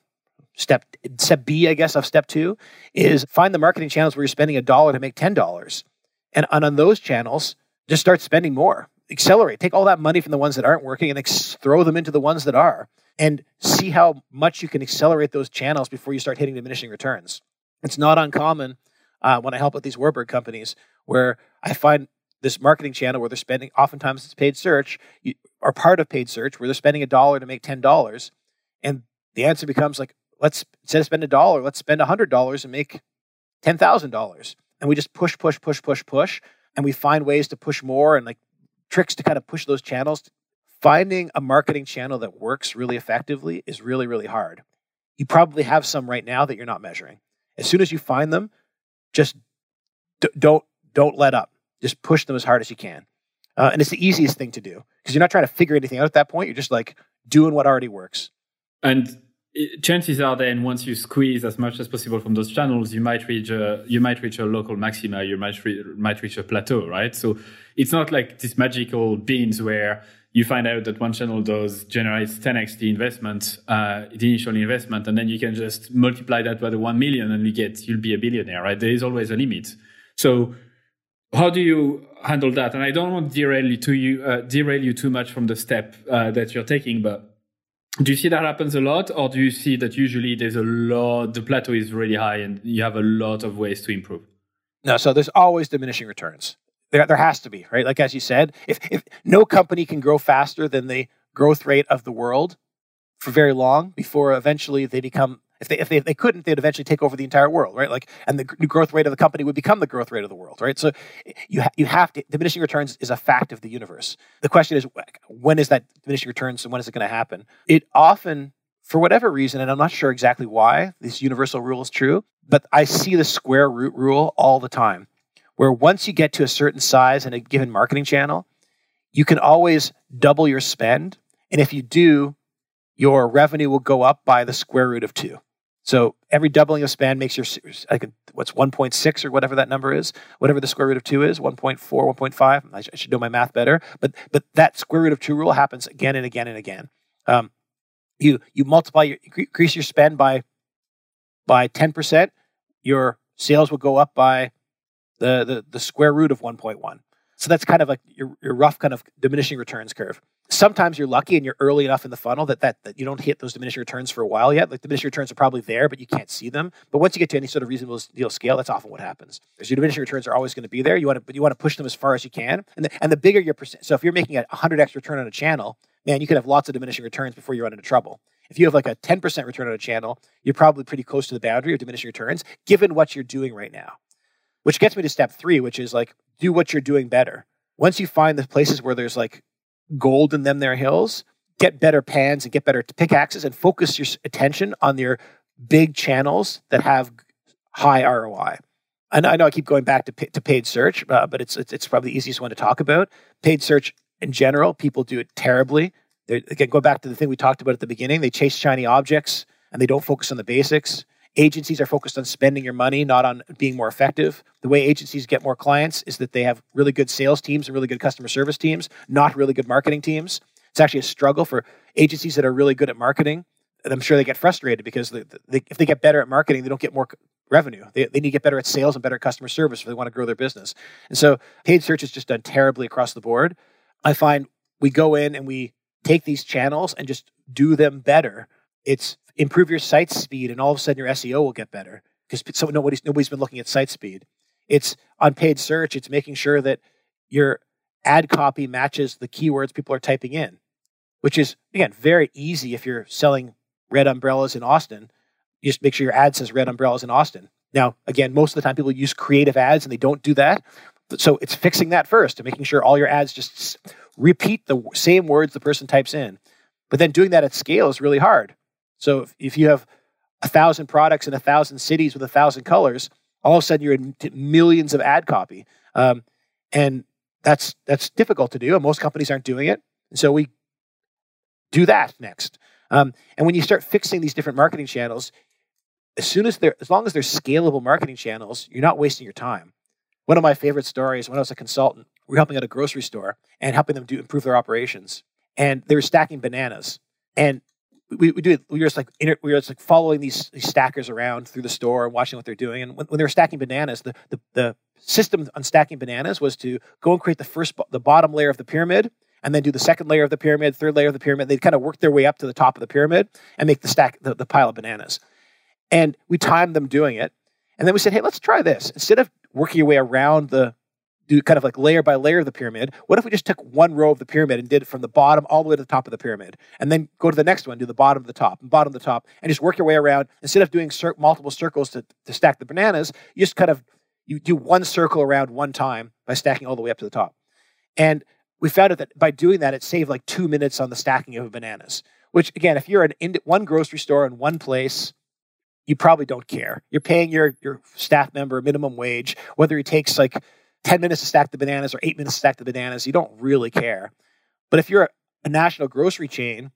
step step B, I guess, of step two is find the marketing channels where you're spending a dollar to make ten dollars, and, and on those channels, just start spending more. Accelerate. Take all that money from the ones that aren't working and ex- throw them into the ones that are, and see how much you can accelerate those channels before you start hitting diminishing returns. It's not uncommon uh, when I help with these Warburg companies where I find this marketing channel where they're spending oftentimes it's paid search you, or part of paid search where they're spending a dollar to make ten dollars and the answer becomes like let's instead of spend a dollar let's spend a hundred dollars and make ten thousand dollars and we just push push push push push and we find ways to push more and like tricks to kind of push those channels finding a marketing channel that works really effectively is really really hard you probably have some right now that you're not measuring as soon as you find them just d- don't don't let up just push them as hard as you can. Uh, and it's the easiest thing to do because you're not trying to figure anything out at that point. You're just like doing what already works. And chances are then once you squeeze as much as possible from those channels, you might reach a, you might reach a local maxima, you might, re, might reach a plateau, right? So it's not like this magical beans where you find out that one channel does generates 10x the investment, uh, the initial investment, and then you can just multiply that by the 1 million and you get, you'll be a billionaire, right? There is always a limit. So how do you handle that? And I don't want to derail you to you uh, derail you too much from the step uh, that you're taking, but do you see that happens a lot, or do you see that usually there's a lot, the plateau is really high, and you have a lot of ways to improve? No, so there's always diminishing returns. There, there has to be, right? Like as you said, if if no company can grow faster than the growth rate of the world for very long before eventually they become if they, if they, if they couldn't, they'd eventually take over the entire world, right? Like, and the growth rate of the company would become the growth rate of the world, right? So you ha- you have to diminishing returns is a fact of the universe. The question is, when is that diminishing returns, and when is it going to happen? It often, for whatever reason, and I'm not sure exactly why this universal rule is true, but I see the square root rule all the time, where once you get to a certain size in a given marketing channel, you can always double your spend. And if you do, your revenue will go up by the square root of two. So every doubling of spend makes your what's 1.6 or whatever that number is, whatever the square root of two is, 1.4, 1.5. I, sh- I should know my math better, but but that square root of two rule happens again and again and again. Um, you you multiply your increase your spend by by 10%, your sales will go up by the the, the square root of 1.1. So that's kind of like your, your rough kind of diminishing returns curve. Sometimes you're lucky and you're early enough in the funnel that, that, that you don't hit those diminishing returns for a while yet. Like diminishing returns are probably there, but you can't see them. But once you get to any sort of reasonable deal scale, that's often what happens. There's your diminishing returns are always going to be there. You want to, but you want to push them as far as you can. And the, and the bigger your percent, so if you're making a 100x return on a channel, man, you can have lots of diminishing returns before you run into trouble. If you have like a 10% return on a channel, you're probably pretty close to the boundary of diminishing returns, given what you're doing right now. Which gets me to step three, which is like do what you're doing better once you find the places where there's like gold in them there hills, get better pans and get better pickaxes and focus your attention on your big channels that have high ROI. And I know I keep going back to, to paid search, uh, but it's, it's, it's probably the easiest one to talk about. Paid search in general, people do it terribly. They're, again, go back to the thing we talked about at the beginning. They chase shiny objects and they don't focus on the basics. Agencies are focused on spending your money, not on being more effective. The way agencies get more clients is that they have really good sales teams and really good customer service teams, not really good marketing teams. It's actually a struggle for agencies that are really good at marketing. And I'm sure they get frustrated because they, they, if they get better at marketing, they don't get more revenue. They, they need to get better at sales and better customer service if they want to grow their business. And so paid search is just done terribly across the board. I find we go in and we take these channels and just do them better. It's improve your site speed, and all of a sudden your SEO will get better because so nobody's nobody's been looking at site speed. It's on paid search. It's making sure that your ad copy matches the keywords people are typing in, which is again very easy if you're selling red umbrellas in Austin. You just make sure your ad says red umbrellas in Austin. Now, again, most of the time people use creative ads and they don't do that. So it's fixing that first and making sure all your ads just repeat the same words the person types in. But then doing that at scale is really hard so if, if you have a thousand products in a thousand cities with a thousand colors, all of a sudden you're in millions of ad copy, um, and that's that's difficult to do. And most companies aren't doing it, and so we do that next. Um, and when you start fixing these different marketing channels, as soon as they're as long as they're scalable marketing channels, you're not wasting your time. One of my favorite stories when I was a consultant, we were helping out a grocery store and helping them do improve their operations, and they were stacking bananas. And we, we do it. We were just like we were just like following these, these stackers around through the store and watching what they're doing. And when, when they were stacking bananas, the, the the system on stacking bananas was to go and create the first the bottom layer of the pyramid, and then do the second layer of the pyramid, third layer of the pyramid. They'd kind of work their way up to the top of the pyramid and make the stack the, the pile of bananas. And we timed them doing it, and then we said, hey, let's try this. Instead of working your way around the do kind of like layer by layer of the pyramid. What if we just took one row of the pyramid and did it from the bottom all the way to the top of the pyramid, and then go to the next one, do the bottom of the top and bottom of the top, and just work your way around. Instead of doing cir- multiple circles to, to stack the bananas, you just kind of you do one circle around one time by stacking all the way up to the top. And we found out that by doing that, it saved like two minutes on the stacking of bananas. Which again, if you're an in one grocery store in one place, you probably don't care. You're paying your your staff member minimum wage, whether he takes like 10 minutes to stack the bananas or eight minutes to stack the bananas. You don't really care. But if you're a national grocery chain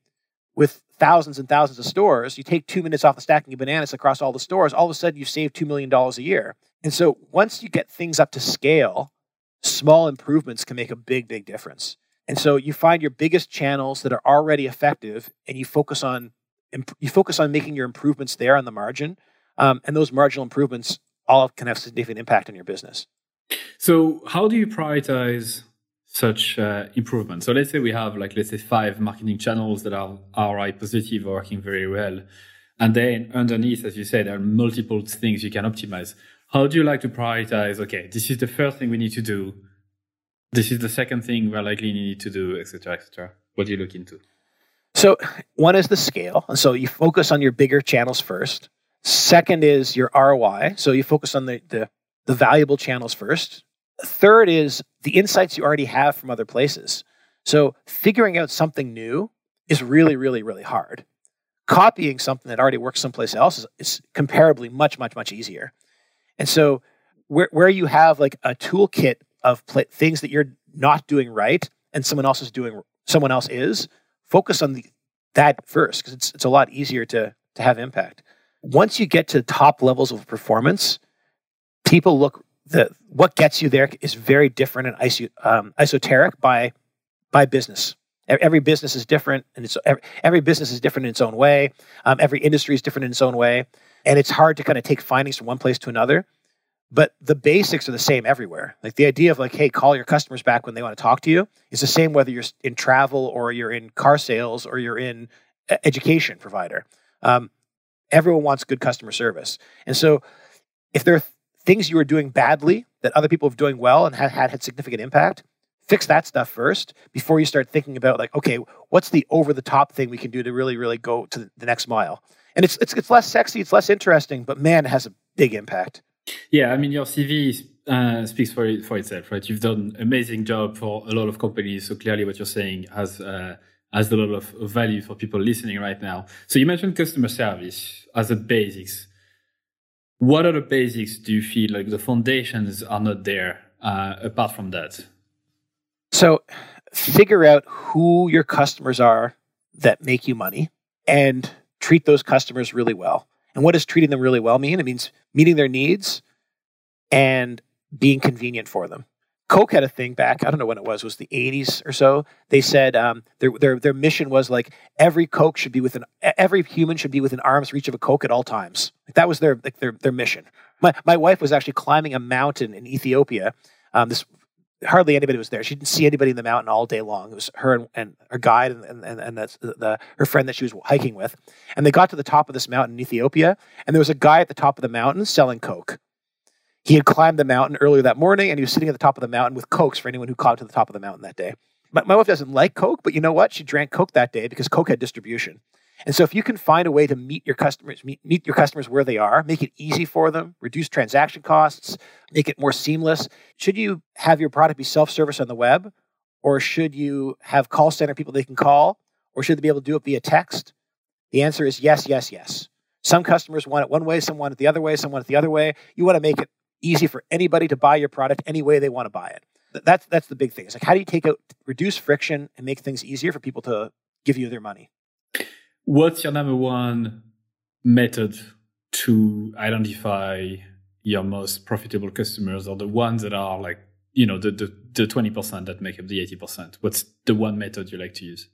with thousands and thousands of stores, you take two minutes off the stacking of bananas across all the stores, all of a sudden you save $2 million a year. And so once you get things up to scale, small improvements can make a big, big difference. And so you find your biggest channels that are already effective and you focus on you focus on making your improvements there on the margin. Um, and those marginal improvements all can have significant impact on your business. So, how do you prioritize such uh? So, let's say we have like let's say five marketing channels that are ROI positive, working very well, and then underneath, as you said, there are multiple things you can optimize. How do you like to prioritize? Okay, this is the first thing we need to do. This is the second thing we're likely need to do, etc., etc. What do you look into? So, one is the scale. And so, you focus on your bigger channels first. Second is your ROI. So, you focus on the, the the valuable channels first. Third is the insights you already have from other places. So figuring out something new is really, really, really hard. Copying something that already works someplace else is, is comparably much, much, much easier. And so where, where you have like a toolkit of pl- things that you're not doing right and someone else is doing someone else is, focus on the that first because it's it's a lot easier to to have impact. Once you get to top levels of performance, people look the what gets you there is very different and iso, um, esoteric by by business. Every business is different, and it's every, every business is different in its own way. Um, every industry is different in its own way, and it's hard to kind of take findings from one place to another. But the basics are the same everywhere. Like the idea of like, hey, call your customers back when they want to talk to you is the same whether you're in travel or you're in car sales or you're in education provider. Um, everyone wants good customer service, and so if there are things you are doing badly that other people are doing well and have had, had significant impact, fix that stuff first before you start thinking about like, okay, what's the over the top thing we can do to really, really go to the next mile? And it's it's it's less sexy, it's less interesting, but man, it has a big impact. Yeah, I mean, your CV uh, speaks for for itself, right? You've done amazing job for a lot of companies. So clearly, what you're saying has uh, has a lot of value for people listening right now. So you mentioned customer service as a basics. What are the basics? Do you feel like the foundations are not there uh, apart from that? So, figure out who your customers are that make you money and treat those customers really well. And what does treating them really well mean? It means meeting their needs and being convenient for them. Coke had a thing back, I don't know when it was, was the 80s or so. They said um, their, their, their mission was like every Coke should be within, every human should be within arm's reach of a Coke at all times. Like that was their, like their, their mission. My, my wife was actually climbing a mountain in Ethiopia. Um, this hardly anybody was there. She didn't see anybody in the mountain all day long. It was her and, and her guide and, and, and the, the, her friend that she was hiking with. And they got to the top of this mountain in Ethiopia, and there was a guy at the top of the mountain selling Coke. He had climbed the mountain earlier that morning, and he was sitting at the top of the mountain with Cokes for anyone who climbed to the top of the mountain that day. My, my wife doesn't like Coke, but you know what? She drank Coke that day because Coke had distribution. And so if you can find a way to meet your customers, meet, meet your customers where they are, make it easy for them, reduce transaction costs, make it more seamless. Should you have your product be self-service on the web? Or should you have call center people they can call? Or should they be able to do it via text? The answer is yes, yes, yes. Some customers want it one way, some want it the other way, some want it the other way. You want to make it easy for anybody to buy your product any way they want to buy it. That's that's the big thing. It's like how do you take out reduce friction and make things easier for people to give you their money? What's your number one method to identify your most profitable customers or the ones that are like, you know, the, the, the 20% that make up the 80%? What's the one method you like to use?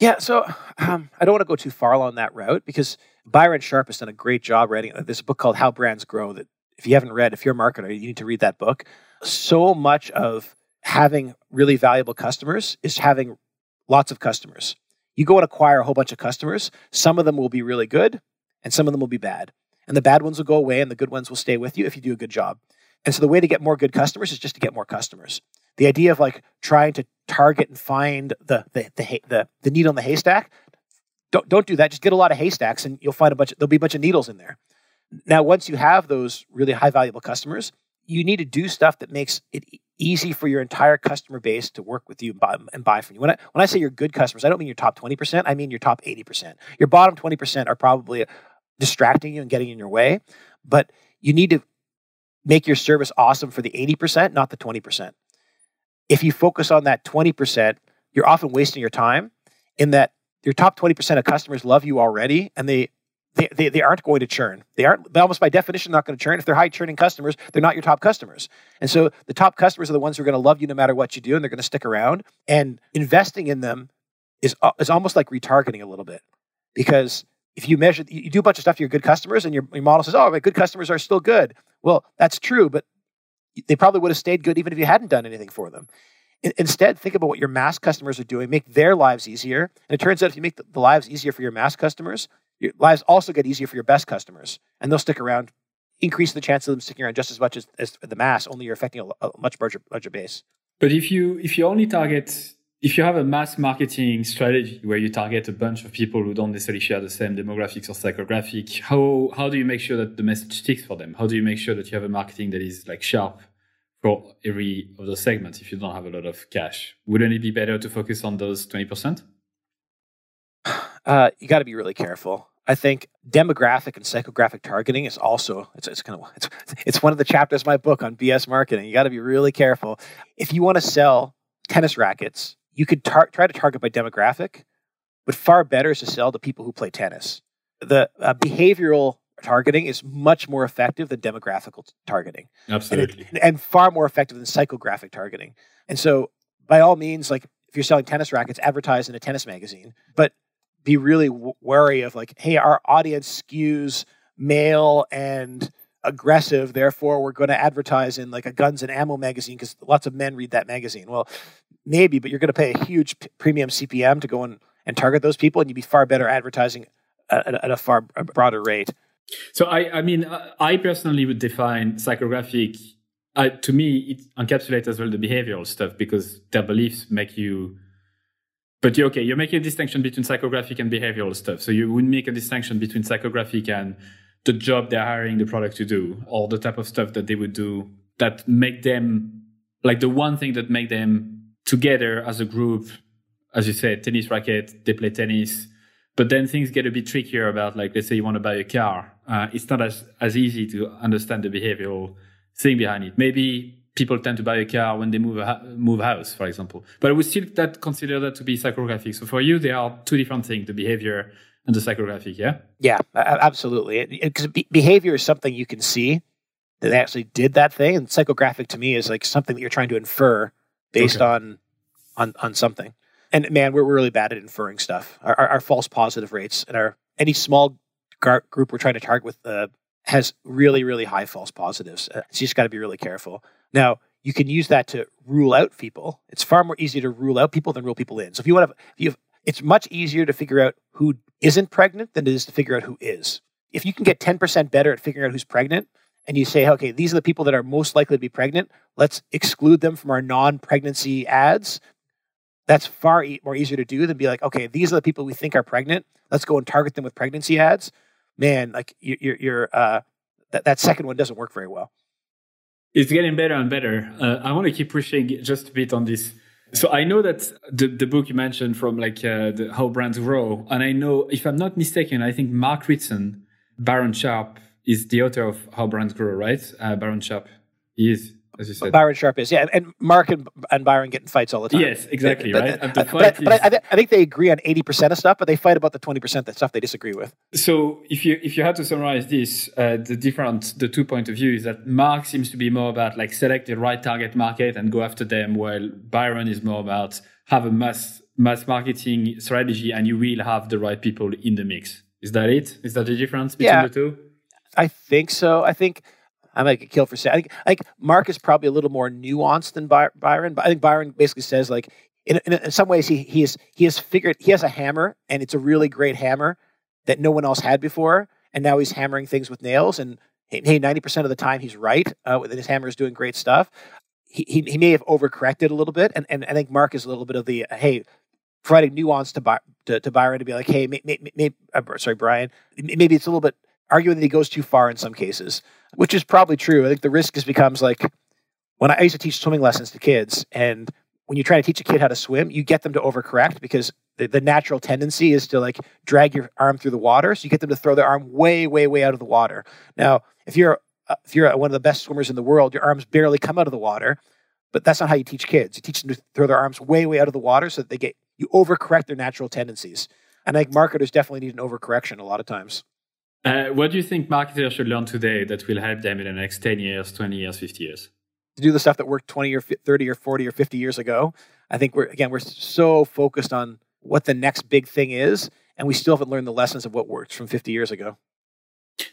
Yeah, so um, I don't want to go too far along that route because Byron Sharp has done a great job writing. this book called How Brands Grow that if you haven't read, if you're a marketer, you need to read that book. So much of having really valuable customers is having lots of customers you go and acquire a whole bunch of customers. Some of them will be really good and some of them will be bad. And the bad ones will go away and the good ones will stay with you if you do a good job. And so the way to get more good customers is just to get more customers. The idea of like trying to target and find the the the the, the needle in the haystack, don't don't do that. Just get a lot of haystacks and you'll find a bunch of, there'll be a bunch of needles in there. Now once you have those really high valuable customers, you need to do stuff that makes it easy for your entire customer base to work with you and buy, and buy from you. When I, when I say your good customers, I don't mean your top 20%, I mean your top 80%. Your bottom 20% are probably distracting you and getting in your way, but you need to make your service awesome for the 80%, not the 20%. If you focus on that 20%, you're often wasting your time in that your top 20% of customers love you already and they they, they, they aren't going to churn. They aren't almost by definition not going to churn. If they're high churning customers, they're not your top customers. And so the top customers are the ones who are going to love you no matter what you do, and they're going to stick around. And investing in them is uh, is almost like retargeting a little bit because if you measure, you do a bunch of stuff to your good customers, and your, your model says, "Oh, my good customers are still good." Well, that's true, but they probably would have stayed good even if you hadn't done anything for them. Instead, think about what your mass customers are doing, make their lives easier. And it turns out if you make the lives easier for your mass customers, your lives also get easier for your best customers, and they'll stick around, increase the chance of them sticking around just as much as, as the mass. Only you're affecting a, a much larger, larger base. But if you if you only target if you have a mass marketing strategy where you target a bunch of people who don't necessarily share the same demographics or psychographic, how how do you make sure that the message sticks for them? How do you make sure that you have a marketing that is like sharp for every of those segments if you don't have a lot of cash? Wouldn't it be better to focus on those twenty percent? Uh, you got to be really careful. I think demographic and psychographic targeting is also it's, it's kind of it's, it's one of the chapters of my book on BS marketing. You got to be really careful if you want to sell tennis rackets, you could tar- try to target by demographic, but far better is to sell to people who play tennis. The uh, behavioral targeting is much more effective than demographical targeting. Absolutely. And, it, and, far more effective than psychographic targeting. And so, by all means, like if you're selling tennis rackets, advertise in a tennis magazine, but be really wary of like, hey, our audience skews male and aggressive. Therefore, we're going to advertise in like a guns and ammo magazine because lots of men read that magazine. Well, maybe, but you're going to pay a huge premium CPM to go and, and target those people, and you'd be far better advertising at, at a far broader rate. So I, I mean, I personally would define psychographic. Uh, to me, it encapsulates as well the behavioral stuff because their beliefs make you. But you're okay, you're making a distinction between psychographic and behavioral stuff. So you would make a distinction between psychographic and the job they're hiring the product to do, or the type of stuff that they would do that make them like the one thing that make them together as a group. As you said, tennis racket, they play tennis but then things get a bit trickier about like, let's say you want to buy a car. Uh, it's not as, as easy to understand the behavioral thing behind it. Maybe people tend to buy a car when they move a move house, for example. But I would still that consider that to be psychographic. So for you, there are two different things: the behavior and the psychographic. Yeah. Yeah, absolutely. Because behavior is something you can see that they actually did that thing, and psychographic to me is like something that you're trying to infer based okay. on on on something and man, we're really bad at inferring stuff. Our, our, our false positive rates and our any small gar- group we're trying to target with uh, has really really high false positives. So you just got to be really careful. Now you can use that to rule out people. It's far more easy to rule out people than rule people in. So if you want to, if you have, it's much easier to figure out who isn't pregnant than it is to figure out who is. If you can get ten percent better at figuring out who's pregnant, and you say, okay, these are the people that are most likely to be pregnant. Let's exclude them from our non-pregnancy ads that's far e- more easier to do than be like, okay, these are the people we think are pregnant. Let's go and target them with pregnancy ads. Man, like you're, you're uh, that, that second one doesn't work very well. It's getting better and better. Uh, I want to keep pushing just a bit on this. So I know that the, the book you mentioned from like uh, the, how brands grow, and I know if I'm not mistaken, I think Mark Ritson, Baron Sharp is the author of How Brands Grow, right? Uh, Byron Sharp, he is as you said. Byron Sharp is, yeah, and Mark and, and Byron get in fights all the time. Yes, exactly, but, right. But, but, but, is... I, I, think they agree on eighty percent of stuff, but they fight about the twenty percent that stuff they disagree with. So, if you if you had to summarize this, uh, the different the two point of view is that Mark seems to be more about like select the right target market and go after them, while Byron is more about have a mass mass marketing strategy and you will have the right people in the mix. Is that it? Is that the difference between yeah, the two? I think so. I think I might get killed for saying. I think, Mark is probably a little more nuanced than Byron. But I think Byron basically says like in, in, in some ways he he has he has figured he has a hammer and it's a really great hammer that no one else had before, and now he's hammering things with nails. And hey, ninety percent of the time he's right. Uh, his hammer is doing great stuff. He, he, he may have overcorrected a little bit, and, and I think Mark is a little bit of the uh, hey, providing nuance to, By, to, to Byron to be like, hey, may, may, may, uh, sorry, Brian, maybe it's a little bit arguing that he goes too far in some cases which is probably true. I think the risk is becomes like when I used to teach swimming lessons to kids, and when you try to teach a kid how to swim, you get them to overcorrect because the, the natural tendency is to like drag your arm through the water. So you get them to throw their arm way, way, way out of the water. Now, if you're uh, if you're one of the best swimmers in the world, your arms barely come out of the water. But that's not how you teach kids. You teach them to throw their arms way, way out of the water so that they get you overcorrect their natural tendencies. And I think marketers definitely need an overcorrection a lot of times. Uh, what do you think marketers should learn today that will help them in the next 10 years, 20 years, 50 years? To do the stuff that worked 20 or 30 or 40 or 50 years ago. I think we're, again, we're so focused on what the next big thing is, and we still haven't learned the lessons of what worked from 50 years ago.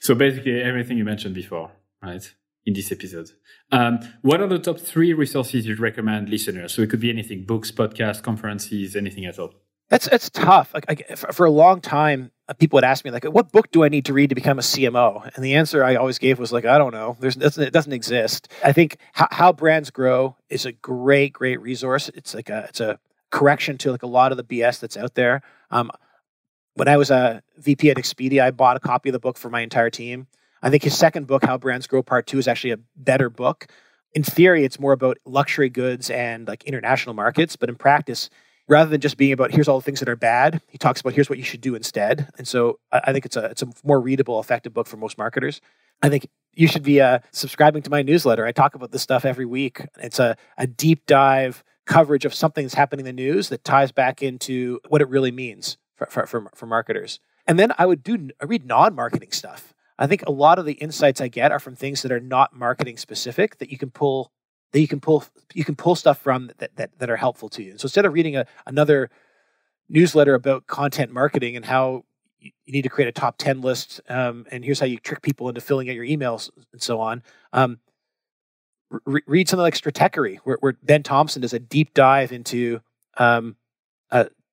So basically, everything you mentioned before, right? In this episode. Um, what are the top three resources you'd recommend listeners? So it could be anything books, podcasts, conferences, anything at all. That's it's tough. Like, like, for a long time, people would ask me like, "What book do I need to read to become a CMO?" And the answer I always gave was like, "I don't know. There's it doesn't exist." I think how, how brands grow is a great, great resource. It's like a it's a correction to like a lot of the BS that's out there. Um, when I was a VP at Expedia, I bought a copy of the book for my entire team. I think his second book, How Brands Grow Part Two, is actually a better book. In theory, it's more about luxury goods and like international markets, but in practice, rather than just being about here's all the things that are bad, he talks about here's what you should do instead. And so I, I think it's a it's a more readable, effective book for most marketers. I think you should be uh, subscribing to my newsletter. I talk about this stuff every week. It's a, a deep dive coverage of something that's happening in the news that ties back into what it really means for, for, for, for marketers. And then I would do I read non-marketing stuff. I think a lot of the insights I get are from things that are not marketing specific that you can pull that you can pull you can pull stuff from that that, that are helpful to you. So instead of reading a, another newsletter about content marketing and how you need to create a top 10 list um, and here's how you trick people into filling out your emails and so on um, re- read something like stratechery where, where, ben thompson does a deep dive into um,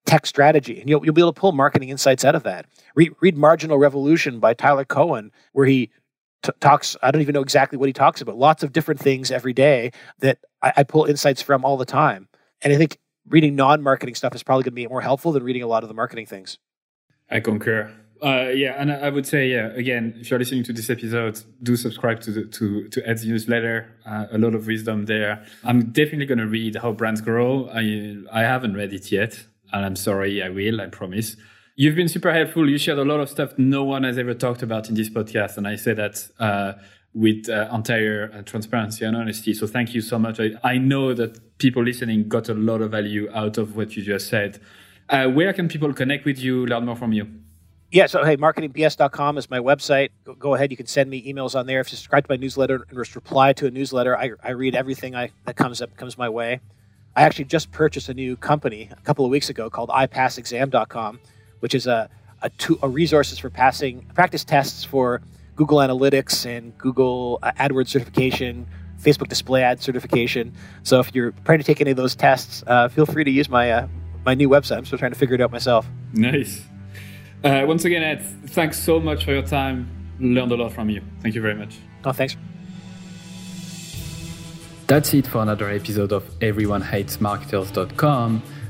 tech strategy and you'll, you'll be able to pull marketing insights out of that read, read marginal revolution by tyler cowen where he t- talks i don't even know exactly what he talks about lots of different things every day that I, I pull insights from all the time and i think reading non-marketing stuff is probably going to be more helpful than reading a lot of the marketing things I concur. Uh, yeah, and I would say, yeah, again, if you're listening to this episode, do subscribe to the, to to Ed's newsletter. Uh, a lot of wisdom there. I'm definitely going to read How Brands Grow. I I haven't read it yet, and I'm sorry, I will. I promise. You've been super helpful. You shared a lot of stuff no one has ever talked about in this podcast, and I say that uh, with uh, entire uh, transparency and honesty. So thank you so much. I, I know that people listening got a lot of value out of what you just said. Uh, where can people connect with you, learn more from you? Yeah, so hey, marketingbs.com is my website. Go, go, ahead, you can send me emails on there. If you subscribe to my newsletter and just reply to a newsletter, I, I read everything I, that comes up comes my way. I actually just purchased a new company a couple of weeks ago called ipassexam.com, which is a a, to, a resources for passing practice tests for Google Analytics and Google uh, AdWords certification, Facebook display ad certification. So if you're trying to take any of those tests, uh, feel free to use my uh, my new website. I'm still trying to figure it out myself. Nice. Uh, once again, Ed, thanks so much for your time. Learned a lot from you. Thank you very much. Oh, thanks. That's it for another episode of EveryoneHatesMarketers.com.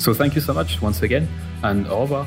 So, thank you so much once again, and au revoir.